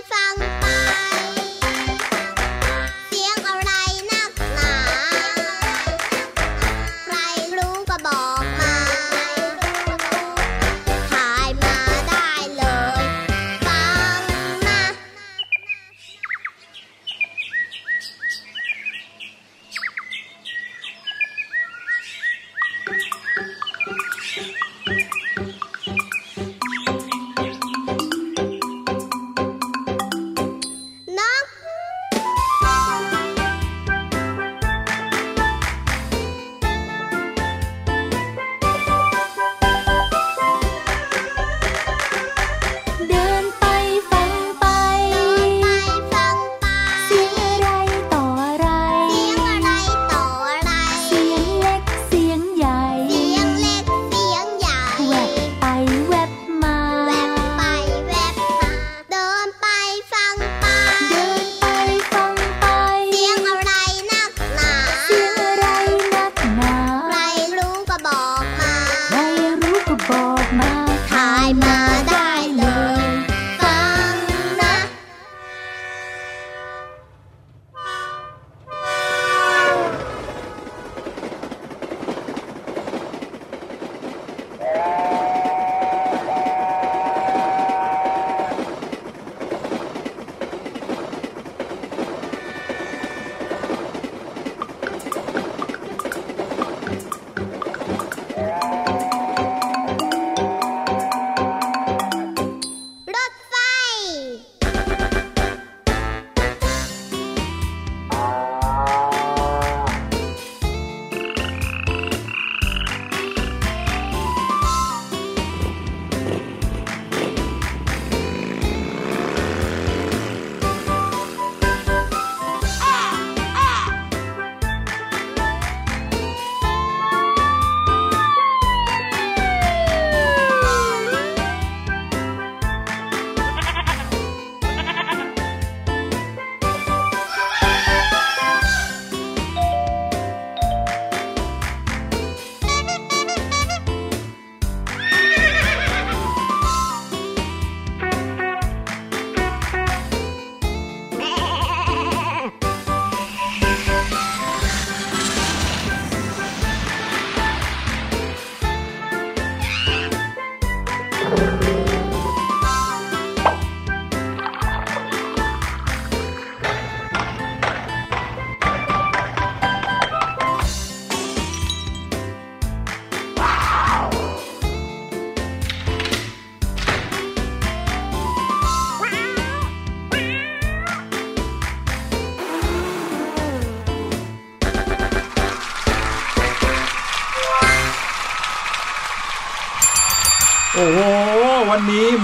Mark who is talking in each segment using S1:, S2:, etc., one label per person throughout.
S1: โ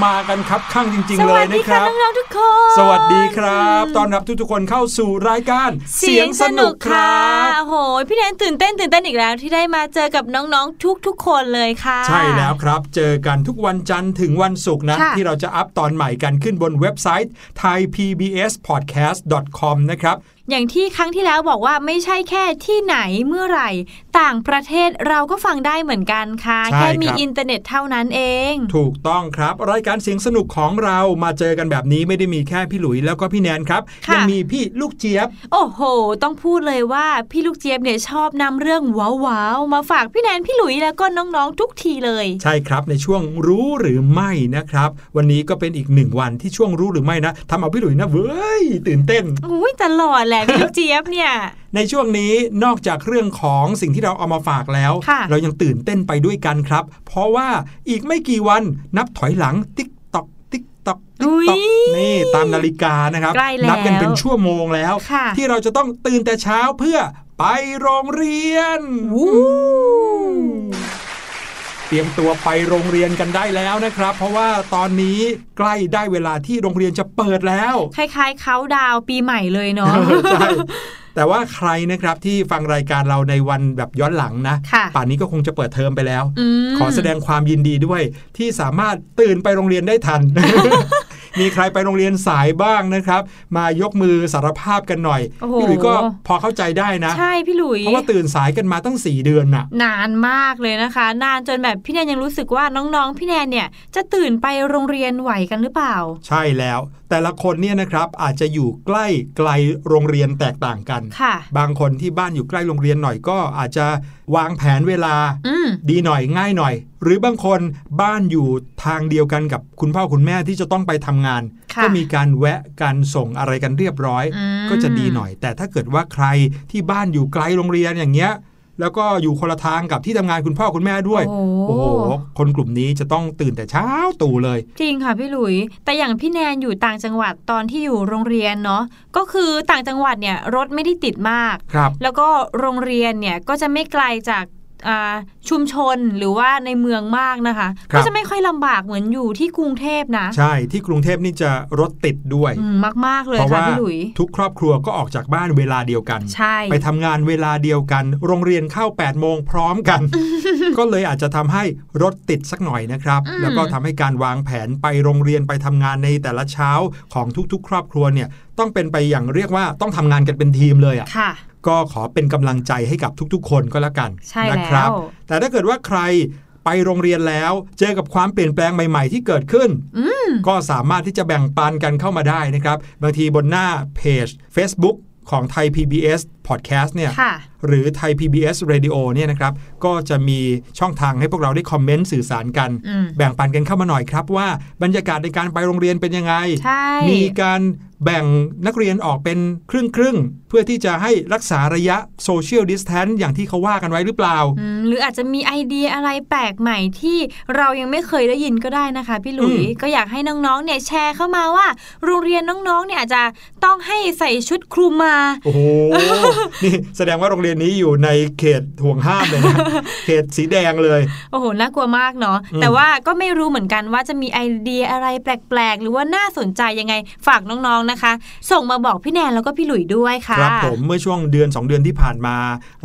S1: มา
S2: กันครับข้างจริง
S3: ส
S2: ๆเล
S3: วั
S2: ย
S3: สดี
S2: นะค
S3: ค่ะ
S2: รับ
S3: น้องๆทุกคน
S2: สวัสดีครับต้อนรับทุกๆคนเข้าสู่รายการ
S3: เสียงสนุกค่ะโหยพี่แนนตื่นเต้นตื่นเต้นอีกแล้วที่ได้มาเจอกับน้องๆทุกๆ คนเลยค่ะ
S2: ใช่แล้วครับ เจอกันทุกวันจันทร์ถึงวันศุกร์นะ
S3: ค่ะ
S2: ที่เราจะอัปตอนใหม่กันขึ้นบนเว็บไซต์ thaipbspodcast.com นะครับ
S3: อย่างที่ครั้งที่แล้วบอกว่าไม่ใช่แค่ที่ไหนเมื่อไหร่ ต่างประเทศเราก็ฟังได้เหมือนกันค่ะ
S2: ใช่
S3: แค่มี
S2: ครับ
S3: อินเทอร์เน็ตเท่านั้นเอง
S2: ถูกต้องครับ รายการเสียงสนุกของเรามาเจอกันแบบนี้ไม่ได้มีแค่พี่หลุยแล้วก็พี่แนนครับ
S3: ค่ะ
S2: ยัมีพี่ลูกเจี๊ยบ
S3: โอ้โห ต้องพูดเลยว่าพี่ลูกเจี๊ยบเนี่ยชอบนำเรื่องว้าวๆมาฝากพี่แนนพี่หลุยแล้วก็น้องๆทุกทีเลย
S2: ใช่ครับในช่วงรู้หรือไม่นะครับ วันนี้ก็เป็นอีกหนึ่งวันที่ช่วงรู้หรือไม่นะทำเอาพี่หลุยนะเว้ยตื่นเต้น
S3: อุ้ยตลอดแหละพี่ลูกเจี๊ยบเนี่ย
S2: ในช่วงนี้นอกจากเรื่องของสิ่งที่เราเอามาฝากแล้ว
S3: ค่ะ
S2: เรายังตื่นเต้นไปด้วยกันครับ เพราะว่าอีกไม่กี่วันนับถอยหลังติ๊กตอกติ๊กตอกติ๊ก
S3: อุ๊ย
S2: ตอกนี่ตามนาฬิกานะครับ
S3: ใกล้แล้ว
S2: นักันเป็นชั่วโมงแล้ว
S3: ค่ะ
S2: ที่เราจะต้องตื่นแต่เช้าเพื่อไปโรงเรียน
S3: วู้
S2: เตรียมตัวไปโรงเรียนกันได้แล้วนะครับ เพราะว่าตอนนี้ใกล้ได้เวลาที่โรงเรียนจะเปิดแล้ว
S3: คล้ายๆเขาดาวน์ปีใหม่เลยเนาะ
S2: ใช่แต่ว่าใครนะครับที่ฟังรายการเราในวันแบบย้อนหลังนะ
S3: ค่ะ
S2: ป่านนี้ก็คงจะเปิดเทอมไปแล้ว
S3: อืม
S2: ขอแสดงความยินดีด้วยที่สามารถตื่นไปโรงเรียนได้ทัน มีใครไปโรงเรียนสายบ้างนะครับ มายกมือสารภาพกันหน่อย
S3: โอ้โห
S2: พี่หลุยก็พอเข้าใจได้นะ
S3: ใช่พี่หลุย
S2: เพราะว่าตื่นสายกันมาตั้ง 4 เดือนน่ะ
S3: นานมากเลยนะคะ นานจนแบบพี่แนนยังรู้สึกว่าน้องๆ พี่แนนเนี่ยจะตื่นไปโรงเรียนไหวกันหรือเปล่า
S2: ใช่แล้วแต่ละคนเนี่ยนะครับอาจจะอยู่ใกล้ไกลโรงเรียนแตกต่างกัน
S3: ค่ะ
S2: บางคนที่บ้านอยู่ใกล้โรงเรียนหน่อยก็อาจจะ วางแผนเวลา
S3: อืม
S2: ดีหน่อยง่ายหน่อย หรือบางคนบ้านอยู่ทางเดียวกันกับคุณพ่อคุณแม่ที่จะต้องไปทำงาน
S3: ค่ะ
S2: ก็มีการแวะกันส่งอะไรกันเรียบร้อย
S3: อืม
S2: ก็จะดีหน่อย แต่ถ้าเกิดว่าใครที่บ้านอยู่ไกลโรงเรียนอย่างเงี้ย แล้วก็อยู่คนละทางกับที่ทำงานคุณพ่อคุณแม่ด้วย
S3: โอ้
S2: โอ้โห คนกลุ่มนี้จะต้องตื่นแต่เช้าตู่เลย
S3: จริงค่ะพี่หลุย แต่อย่างพี่แนนอยู่ต่างจังหวัดตอนที่อยู่โรงเรียนเนาะ ก็คือต่างจังหวัดเนี่ยรถไม่ได้ติดมาก
S2: ครับ
S3: แล้วก็โรงเรียนเนี่ยก็จะไม่ไกลจากอ่า ชุมชนหรือว่าในเมืองมากนะคะ
S2: ครับ
S3: ก็จะไม่ค่อยลำบากเหมือนอยู่ที่กรุงเทพนะ
S2: ใช่ที่กรุงเทพนี่จะรถติดด้วย
S3: อืมมากๆเลย
S2: เพราะ
S3: ค่ะ
S2: ว่า
S3: พี่หลุย
S2: ทุกครอบครัวก็ออกจากบ้านเวลาเดียวกัน
S3: ใช่
S2: ไปทำงานเวลาเดียวกัน โรงเรียนเข้า8โมงพร้อมกัน ก็เลยอาจจะทำให้รถติดสักหน่อยนะครับ
S3: อืม
S2: แล้วก็ทำให้การวางแผนไปโรงเรียนไปทำงานในแต่ละเช้าของทุกๆ ครอบครัวเนี่ยต้องเป็นไปอย่างเรียกว่าต้องทำงานกันเป็นทีมเลยอะ
S3: ค่ะ
S2: ก็ขอเป็นกำลังใจให้กับทุกๆ คนก็แล้วกัน
S3: ใช่
S2: นะ
S3: แล้
S2: ครับ
S3: ว
S2: แต่ถ้าเกิดว่าใครไปโรงเรียนแล้วเจอกับความเปลี่ยนแปลงใหม่ ๆ ที่เกิดขึ้น
S3: อืม
S2: ก็สามารถที่จะแบ่งปันกันเข้ามาได้นะครับ บางทีบนหน้าเพจ Facebook ของไทย PBS Podcast เนี่ย
S3: ค่ะ
S2: หรือไทย PBS Radio เนี่ยนะครับก็จะมีช่องทางให้พวกเราได้คอมเมนต์สื่อสารกัน
S3: อืม
S2: แบ่งปันกันเข้ามาหน่อยครับว่าบรรยากาศในการไปโรงเรียนเป็นยังไง
S3: ใช่
S2: มีการแบ่งนักเรียนออกเป็นครึ่งครึ่งๆเพื่อที่จะให้รักษาระยะ social distance อย่างที่เขาว่ากันไว้หรือเปล่า
S3: อืมหรืออาจจะมีไอเดียอะไรแปลกใหม่ที่เรายังไม่เคยได้ยินก็ได้นะคะพี่หลุย
S2: อืม
S3: ก็อยากให้น้องๆเนี่ยแชร์เข้ามาว่า โรงเรียนน้องๆเนี่ยอาจจะต้องให้ใส่ชุดคลุมมา
S2: โอ้โหนี่แสดงว่าโรงเรียนนี้อยู่ในเขตห่วงห้ามเลยนะเขตสีแดงเลย
S3: โอ้โหน่ากลัวมากเนาะ
S2: อืม
S3: แต่ว่าก็ไม่รู้เหมือนกันว่าจะมีไอเดียอะไรแปลกๆ หรือว่าน่าสนใจยังไงฝากน้องๆนะคะ ส่งมาบอกพี่แนนแล้วก็พี่หลุยด้วยค่ะ
S2: ครับผมเมื่อช่วงเดือน 2 เดือนที่ผ่านมา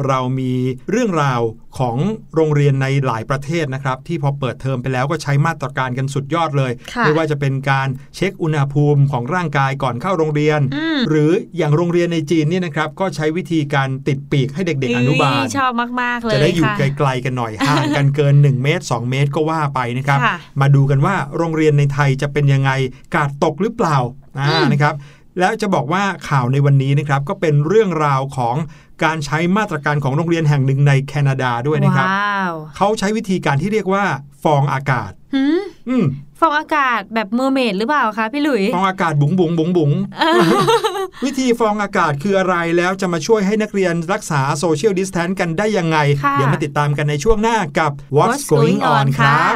S2: เรามีเรื่องราวของโรงเรียนในหลายประเทศนะครับ ที่พอเปิดเทอมไปแล้วก็ใช้มาตรการกันสุดยอดเลย
S3: ค่ะ
S2: ไม่ว่าจะเป็นการเช็คอุณหภูมิของร่างกายก่อนเข้าโรงเรียน
S3: อืม
S2: หรืออย่างโรงเรียนในจีนเนี่ยนะครับก็ใช้วิธีการติดปีกให้เด็ก ๆ อนุบาล
S3: ชอบมากๆเลย
S2: จะได้อยู่
S3: ค่ะ
S2: ไกลๆกันหน่อยห่างกันเกิน 1 เมตร 2 เมตรก็ว่าไปนะครับ
S3: ค่ะ
S2: มาดูกันว่าโรงเรียนในไทยจะเป็นยังไงการ์ดตกหรือเปล่าอ่า
S3: อืม
S2: นะครับแล้วจะบอกว่าข่าวในวันนี้นะครับก็เป็นเรื่องราวของ การใช้มาตรการของโรงเรียนแห่งหนึ่งในแคนาดาด้วยนะครับ
S3: ว้าว
S2: เขาใช้วิธีการที่เรียกว่าฟองอากาศ
S3: หืม
S2: อืม
S3: ฟองอากาศแบบ mermaid หรือเปล่าคะพี่หลุย
S2: ฟองอากาศบุ๋งบุ๋งบุ๋งบุ๋งวิธีฟองอากาศคืออะไรแล้วจะมาช่วยให้นักเรียนรักษาโซเชียลดิสแทนกันได้ยังไง
S3: ค่ะ
S2: เดี๋ยวมาติดตามกันในช่วงหน้ากับ What's Going On ครับ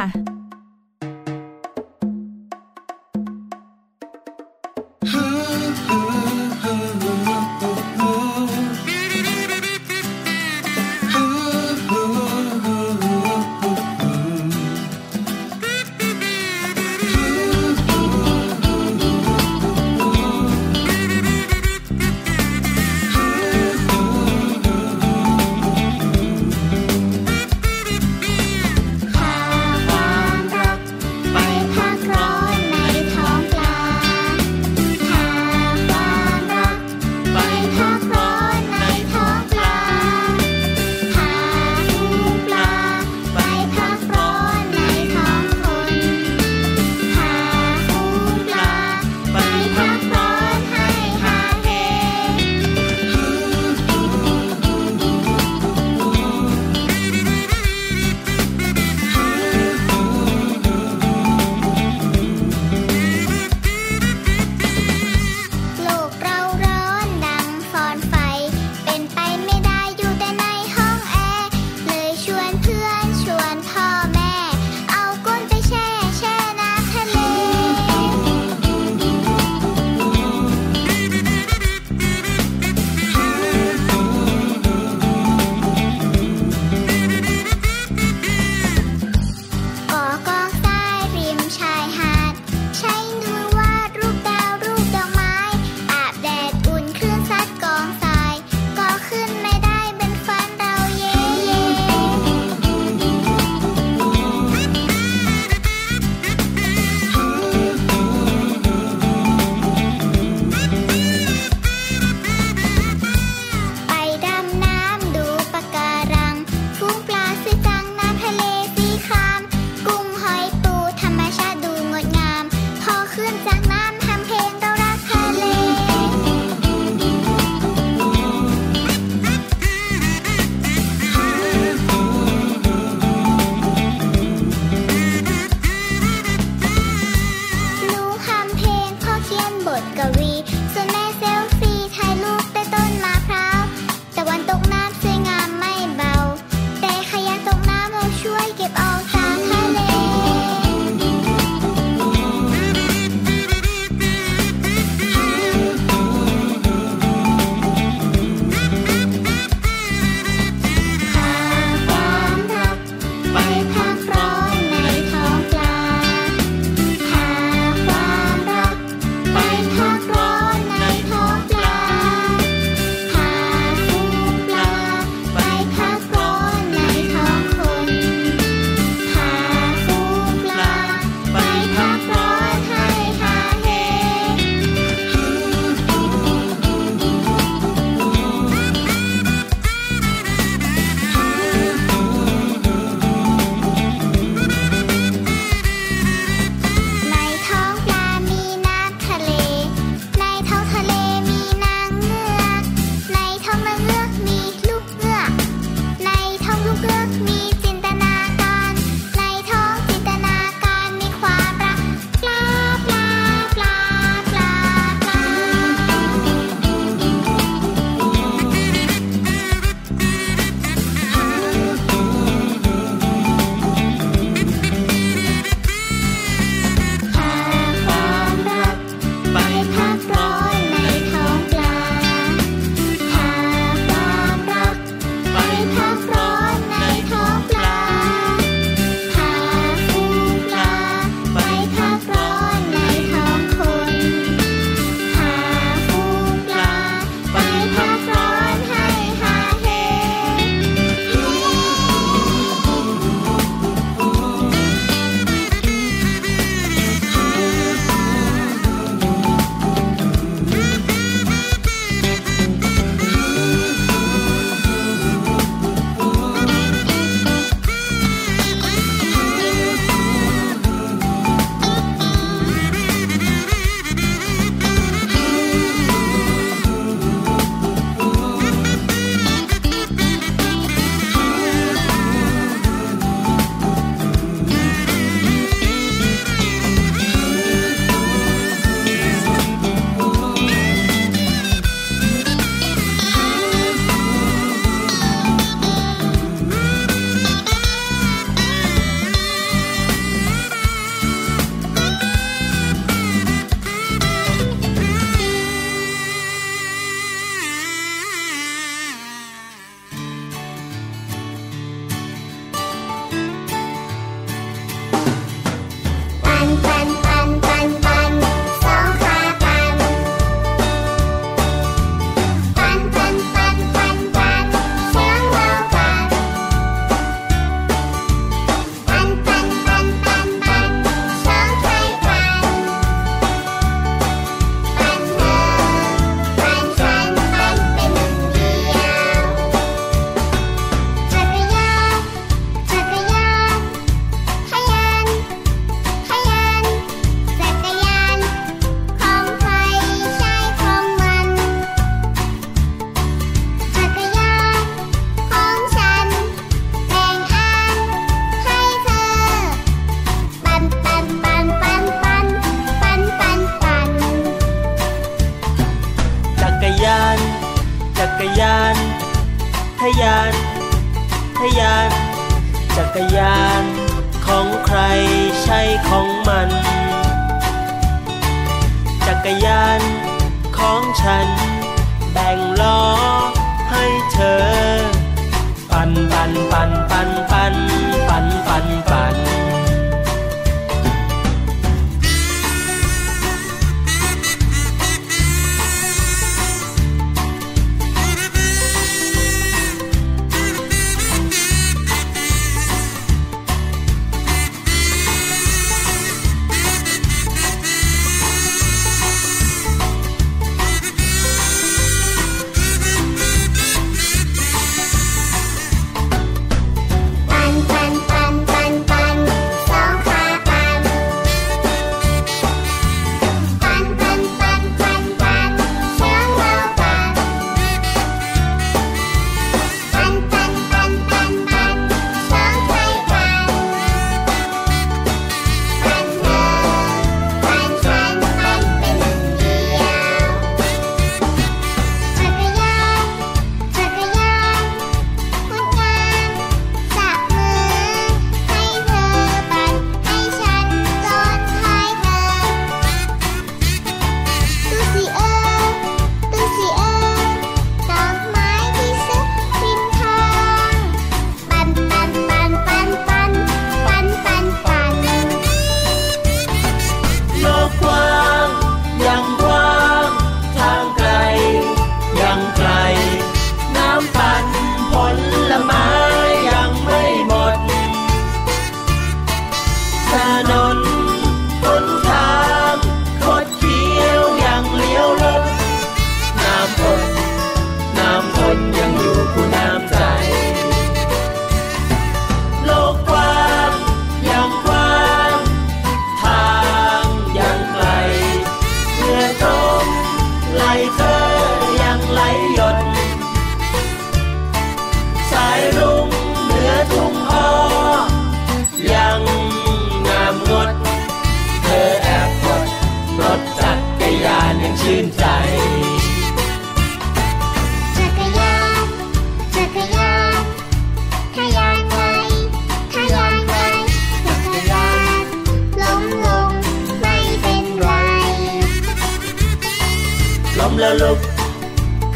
S1: แล้
S4: ว
S1: ลุก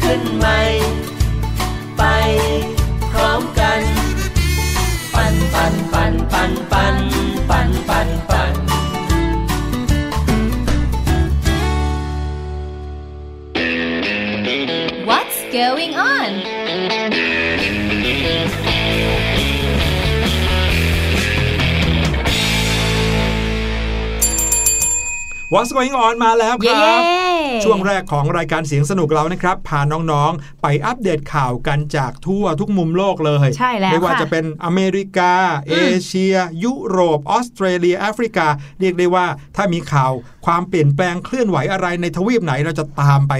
S1: ขึ้นใหม่ไปพร้อมกัน ปันปันปันปันปันปันปันปัน
S5: What's going on?
S2: What's going on มาแล้วค
S3: เย้
S2: รับ ช่วงแรกของรายการเสียงสนุกเรานะครับพาน้องๆ ไปอัปเดตข่าวกันจากทั่วทุกมุมโลกเลย
S3: ใช่แล้ว
S2: ไม่ว่า
S3: ค่ะ
S2: จะเป็นอเมริกา เอเชีย ยุโรป ออสเตรเลียแอฟริกา เรียกได้ว่าถ้ามีข่าวความเปลี่ยนแปลงเคลื่อนไหวอะไรในทวีปไหนเราจะตามไป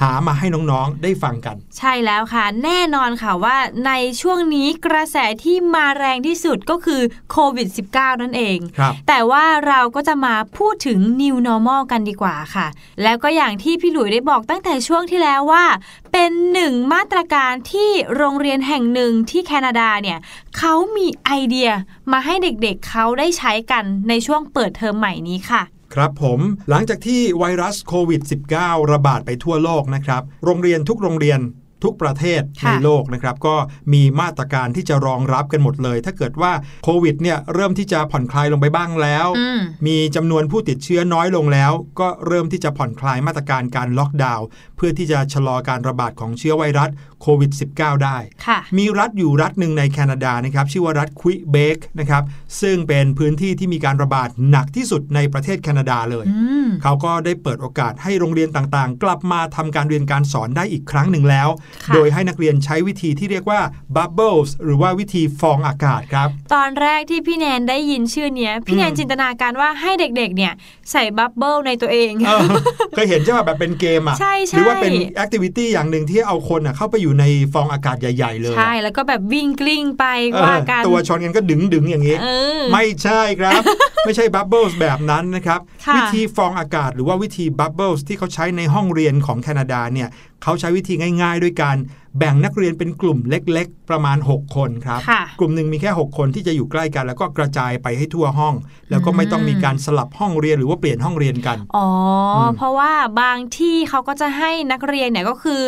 S2: หามาให้น้องๆ ได้ฟังกัน
S3: ใช่แล้วค่ะ แน่นอนค่ะว่าในช่วงนี้กระแสที่มาแรงที่สุดก็คือโควิด -19 นั่นเอง
S2: ครับ
S3: แต่ว่าเราก็จะมาพูดถึง New Normal กันดีกว่าค่ะ แล้วก็อย่างที่พี่หลุยได้บอกตั้งแต่ช่วงที่แล้วว่า เป็นหนึ่งมาตรการที่โรงเรียนแห่งหนึ่งที่แคนาดาเนี่ยเขามีไอเดียมาให้เด็กๆเเขาได้ใช้กันในช่วงเปิดเทอมใหม่นี้ค่ะ
S2: ครับผมหลังจากที่ไวรัสโควิด -19 ระบาดไปทั่วโลกนะครับโรงเรียนทุกโรงเรียนทุกประเทศ
S3: ค่ะ
S2: ในโลกนะครับ ก็มีมาตรการที่จะรองรับกันหมดเลย ถ้าเกิดว่าโควิดเนี่ยเริ่มที่จะผ่อนคลายลงไปบ้างแล้ว
S3: อืม
S2: มีจำนวนผู้ติดเชื้อน้อยลงแล้ว ก็เริ่มที่จะผ่อนคลายมาตรการการล็อกดาวน์เพื่อที่จะชะลอการระบาดของเชื้อไวรัสโควิด -19 ได้
S3: ค่ะ
S2: มีรัฐอยู่รัฐหนึ่งในแคนาดานะครับชื่อว่ารัฐควิเบกนะครับซึ่งเป็นพื้นที่ที่มีการระบาดหนักที่สุดในประเทศแคนาดาเลย
S3: อืม
S2: เขาก็ได้เปิดโอกาสให้โรงเรียนต่างๆ กลับมาทำการเรียนการสอนได้อีกครั้งหนึ่งแล้ว
S3: ค่ะ
S2: โดยให้นักเรียนใช้วิธีที่เรียกว่า bubbles หรือว่าวิธีฟองอากาศครับ
S3: ตอนแรกที่พี่แนนได้ยินชื่อเนี้ยพี่แนน
S2: อืม
S3: จินตนาการว่าให้เด็กๆเนี่ยใส่ bubble ในตัวเอง
S2: เออเคยเห็นใช่ไหมแบบเป็นเกมอะ
S3: ใช่ใช่
S2: หรือว่าเป็น activity อย่างหนึ่งที่เอาคนอะเข้าไปอยู่อยู่ในฟองอากาศใหญ่ ๆ เลย
S3: ใช่ แล้วก็แบบวิ่งกลิ้งไป
S2: เออ
S3: ว่ากัน
S2: ตัวชนกันก็ดึ๋งดึ๋งๆอย่างนี้
S3: เออ
S2: ไม่ใช่ครับ ไม่ใช่ bubbles แบบนั้นนะครับ
S3: ค่ะ
S2: วิธีฟองอากาศหรือว่าวิธี bubbles ที่เขาใช้ในห้องเรียนของแคนาดาเนี่ย เขาใช้วิธีง่าย ๆ ด้วยการแบ่งนักเรียนเป็นกลุ่มเล็ก ๆ ประมาณ 6 คนครับ
S3: ค่ะ
S2: กลุ่มหนึ่งมีแค่ 6 คนที่จะอยู่ใกล้กัน แล้วก็กระจายไปให้ทั่วห้อง แล้วก็ไม่ต้องมีการสลับห้องเรียนหรือว่าเปลี่ยนห้องเรียนกัน
S3: อ๋ออ
S2: ม
S3: เพราะว่าบางที่เขาก็จะให้นักเรียนเนี่ยก็คือ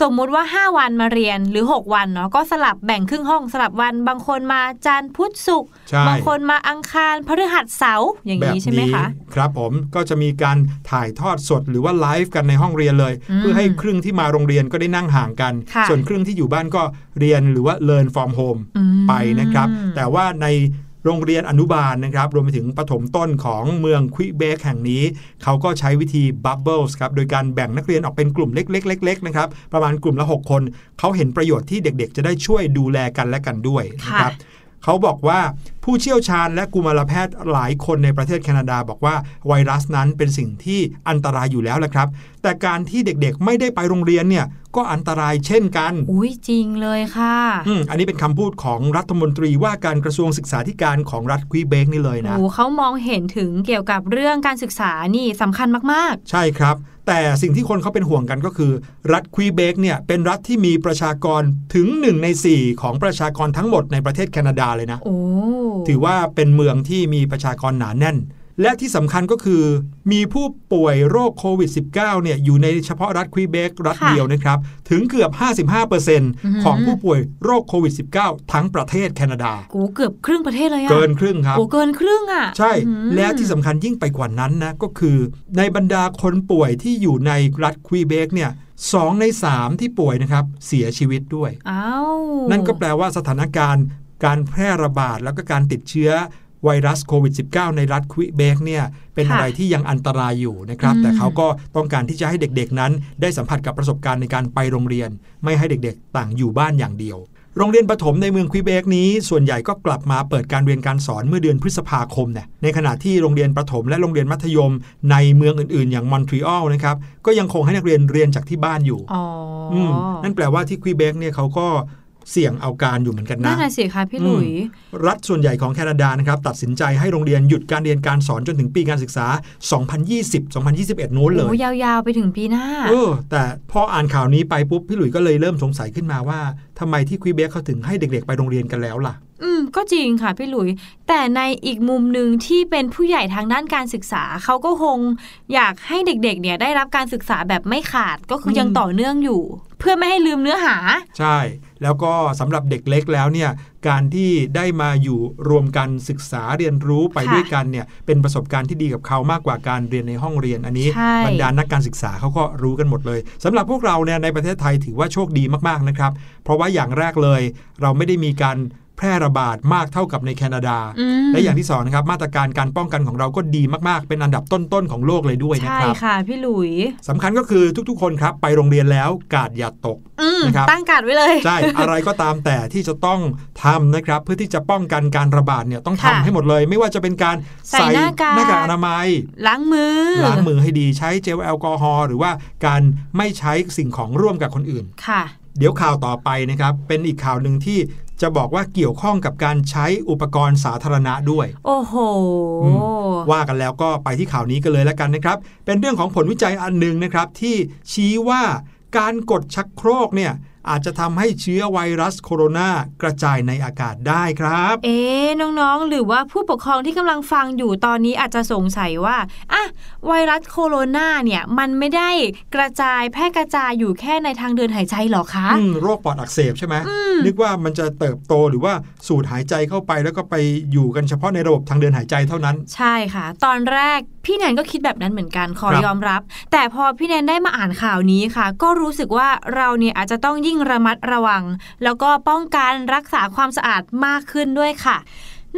S3: สมมุติว่า 5 วันมาเรียนหรือ 6 วันเนาะก็สลับแบ่งครึ่งห้องสลับวันบางคนมาจันทร์พุธศุกร์
S2: ใช่
S3: บางคนมาอังคารพฤหัสเสาร์อย่าง
S2: แบบ
S3: นี้ใช่ไหม
S2: นี้
S3: คะ
S2: ครับผมก็จะมีการถ่ายทอดสดหรือว่าไลฟ์กันในห้องเรียนเลย
S3: อืม
S2: เพื่อให้ครึ่งที่มาโรงเรียนก็ได้นั่งห่างกัน
S3: ค่ะ
S2: ส่วนครึ่งที่อยู่บ้านก็เรียนหรือว่า learn from home
S3: อืม
S2: ไปนะครับ แต่ว่าใน โรงเรียนอนุบาลนะครับรวมไปถึงประถมต้นของเมืองควิเบกแห่งนี้ เขาก็ใช้วิธี bubbles ครับโดยการแบ่งนักเรียนออกเป็นกลุ่มเล็กๆๆๆนะครับประมาณกลุ่มละ 6 คน เขาเห็นประโยชน์ที่เด็กๆ จะได้ช่วยดูแลกันและกันด้วยนะครับ เขาบอกว่าผู้เชี่ยวชาญและกุมารแพทย์หลายคนในประเทศแคนาดาบอกว่าไวรัสนั้นเป็นสิ่งที่อันตรายอยู่แล้วแหละครับ แต่การที่เด็กๆไม่ได้ไปโรงเรียนเนี่ยก็อันตรายเช่นกัน
S3: อุ้ยจริงเลยค่ะ
S2: อืมอันนี้เป็นคำพูดของรัฐมนตรีว่าการกระทรวงศึกษาธิการของรัฐควีเบกนี่เลยนะ
S3: โอ้เขามองเห็นถึงเกี่ยวกับเรื่องการศึกษานี่สำคัญมาก
S2: ใช่ครับ แต่สิ่งที่คนเขาเป็นห่วงกันก็คือ รัฐควีเบกเนี่ยเป็นรัฐที่มีประชากรถึง 1 ใน 4 ของประชากรทั้งหมดในประเทศแคนาดาเลยนะ
S3: ๆโอ้
S2: ถือว่าเป็นเมืองที่มีประชากรหนาแน่น และที่สำคัญก็คือ มีผู้ป่วยโรคโควิด -19 เนี่ยอยู่ในเฉพาะรัฐควีเบกรัฐเดียวนะครับ ถึงเกือบ 55%ของผู้ป่วยโรคโควิด -19 ทั้งประเทศแคนาดา
S3: โหเกือบครึ่งประเทศเลยอะ
S2: เกินครึ่งครับ
S3: โอ้เกินครึ่งอะ
S2: ใช่
S3: อืม
S2: และที่สำคัญยิ่งไปกว่านั้นนะก็คือ ในบรรดาคนป่วยที่อยู่ในรัฐควีเบกเนี่ยสองใน3ที่ป่วยนะครับเสียชีวิตด้วย
S3: อ้าว
S2: นั่นก็แปลว่าสถานการณ์การแพร่ระบาดแล้วก็การติดเชื้อ ไวรัสโควิด -19 ในรัฐควิเบกเนี่ยเป็นอะไรที่ยังอันตรายอยู่นะครับ แต่เขาก็ต้องการที่จะให้เด็กๆนั้น ได้สัมผัสกับประสบการณ์ในการไปโรงเรียน ไม่ให้เด็กๆ ต่างอยู่บ้านอย่างเดียว โรงเรียนประถมในเมืองควิเบกนี้ ส่วนใหญ่ก็กลับมาเปิดการเรียนการสอนเมื่อเดือนพฤษภาคมเนี่ยในขณะที่โรงเรียนประถมและโรงเรียนมัธยม ในเมืองอื่นๆ อย่างมอนทรีออลนะครับก็ยังคงให้นักเรียนเรียนจากที่บ้านอยู่
S3: อ๋ออ
S2: อืมนั่นแปลว่าที่ควิเบกเนี่ยเขาก็ เสี่ยงเอาการอยู่เหมือนกัน
S3: นั่
S2: นะ
S3: นน่ะสิคะพี่หลุย
S2: รัฐส่วนใหญ่ของแคนาดานะครับตัดสินใจให้โรงเรียนหยุดการเรียนการสอนจนถึงปีการศึกษา 2020-2021นู้นเลย
S3: โอ้ยาวๆ ไปถึงปีหน้า
S2: เออ แต่พออ่านข่าวนี้ไปปุ๊บ พี่หลุยส์ก็เลยเริ่มสงสัยขึ้นมาว่าทำไมที่ควีเบกเขาถึงให้เด็กๆ ไปโรงเรียนกันแล้วล่ะ
S3: อืม ก็จริงค่ะพี่หลุย แต่ในอีกมุมหนึ่งที่เป็นผู้ใหญ่ทางด้านการศึกษาเขาก็คงอยากให้เด็กๆ เนี่ยได้รับการศึกษาแบบไม่ขาดก็คือยัง
S2: อืม
S3: ต่อเนื่องอยู่ เพื่อไม่ให้ลืมเนื้อหา
S2: ใช่ แล้วก็สำหรับเด็กเล็กแล้วเนี่ยการที่ได้มาอยู่รวมกันศึกษาเรียนรู้ไป
S3: ค่ะ
S2: ด้วยกันเนี่ยเป็นประสบการณ์ที่ดีกับเขามากกว่าการเรียนในห้องเรียนอันนี้
S3: ใช่
S2: บรรดานักการศึกษาเขาก็รู้กันหมดเลยสำหรับพวกเราเนี่ยในประเทศไทยถือว่าโชคดีมากๆนะครับ เพราะว่าอย่างแรกเลย เราไม่ได้มีการ แพร่ระบาดมากเท่ากับในแคนาดา
S3: อืม
S2: และอย่างที่สองนะครับมาตรการการป้องกันของเราก็ดีมากๆ เป็นอันดับต้นๆของโลกเลยด้วยนะ
S3: ใช่
S2: ครับ
S3: ค่ะพี่หลุย
S2: สำคัญก็คือทุกๆ คนครับไปโรงเรียนแล้วกาดอย่าตก
S3: อืม
S2: นะครับ
S3: ตั้งการดไว้เลย
S2: ใช่อะไรก็ตามแต่ที่จะต้องทำนะครับเพื่อที่จะป้องกันการระบาดเนี่ยต้องทำ
S3: ค่ะ
S2: ให้หมดเลย ไม่ว่าจะเป็นการ
S3: ใส่หน้ากาก
S2: หน้ากากอนามัย
S3: ล้างมือ
S2: ล้างมือให้ดีใช้เจลแอลกอฮอล์หรือว่าการไม่ใช้สิ่งของร่วมกับคนอื่น
S3: ค่ะ
S2: เดี๋ยวข่าวต่อไปนะครับ เป็นอีกข่าวหนึ่งที่ จะบอกว่าเกี่ยวข้องกับการใช้อุปกรณ์สาธารณะด้วย
S3: โอ้โห
S2: อืมว่ากันแล้วก็ไปที่ข่าวนี้กันเลยแล้วกันนะครับ เป็นเรื่องของผลวิจัยอันหนึ่งนะครับที่ชี้ว่าการกดชักโครกเนี่ย อาจจะทำให้เชื้อไวรัสโคโรนากระจายในอากาศได้ครับ
S3: เอ๊ะน้องๆ หรือว่าผู้ปกครองที่กำลังฟังอยู่ตอนนี้อาจจะสงสัยว่าอะไวรัสโคโรนาเนี่ยมันไม่ได้กระจายแพร่กระจายอยู่แค่ในทางเดินหายใจหรอคะ
S2: อืมโรคปอดอักเสบใช่ไหมนึกว่ามันจะเติบโตหรือว่าสูดหายใจเข้าไปแล้วก็ไปอยู่กันเฉพาะในระบบทางเดินหายใจเท่านั้น
S3: ใช่ค่ะ ตอนแรกพี่แนนก็คิดแบบนั้นเหมือนกันขอ
S2: ครับ
S3: ยอมรับ แต่พอพี่แนนได้มาอ่านข่าวนี้ค่ะ ก็รู้สึกว่าเราเนี่ยอาจจะต้องยิ่งระมัดระวัง แล้วก็ป้องกันรักษาความสะอาดมากขึ้นด้วยค่ะ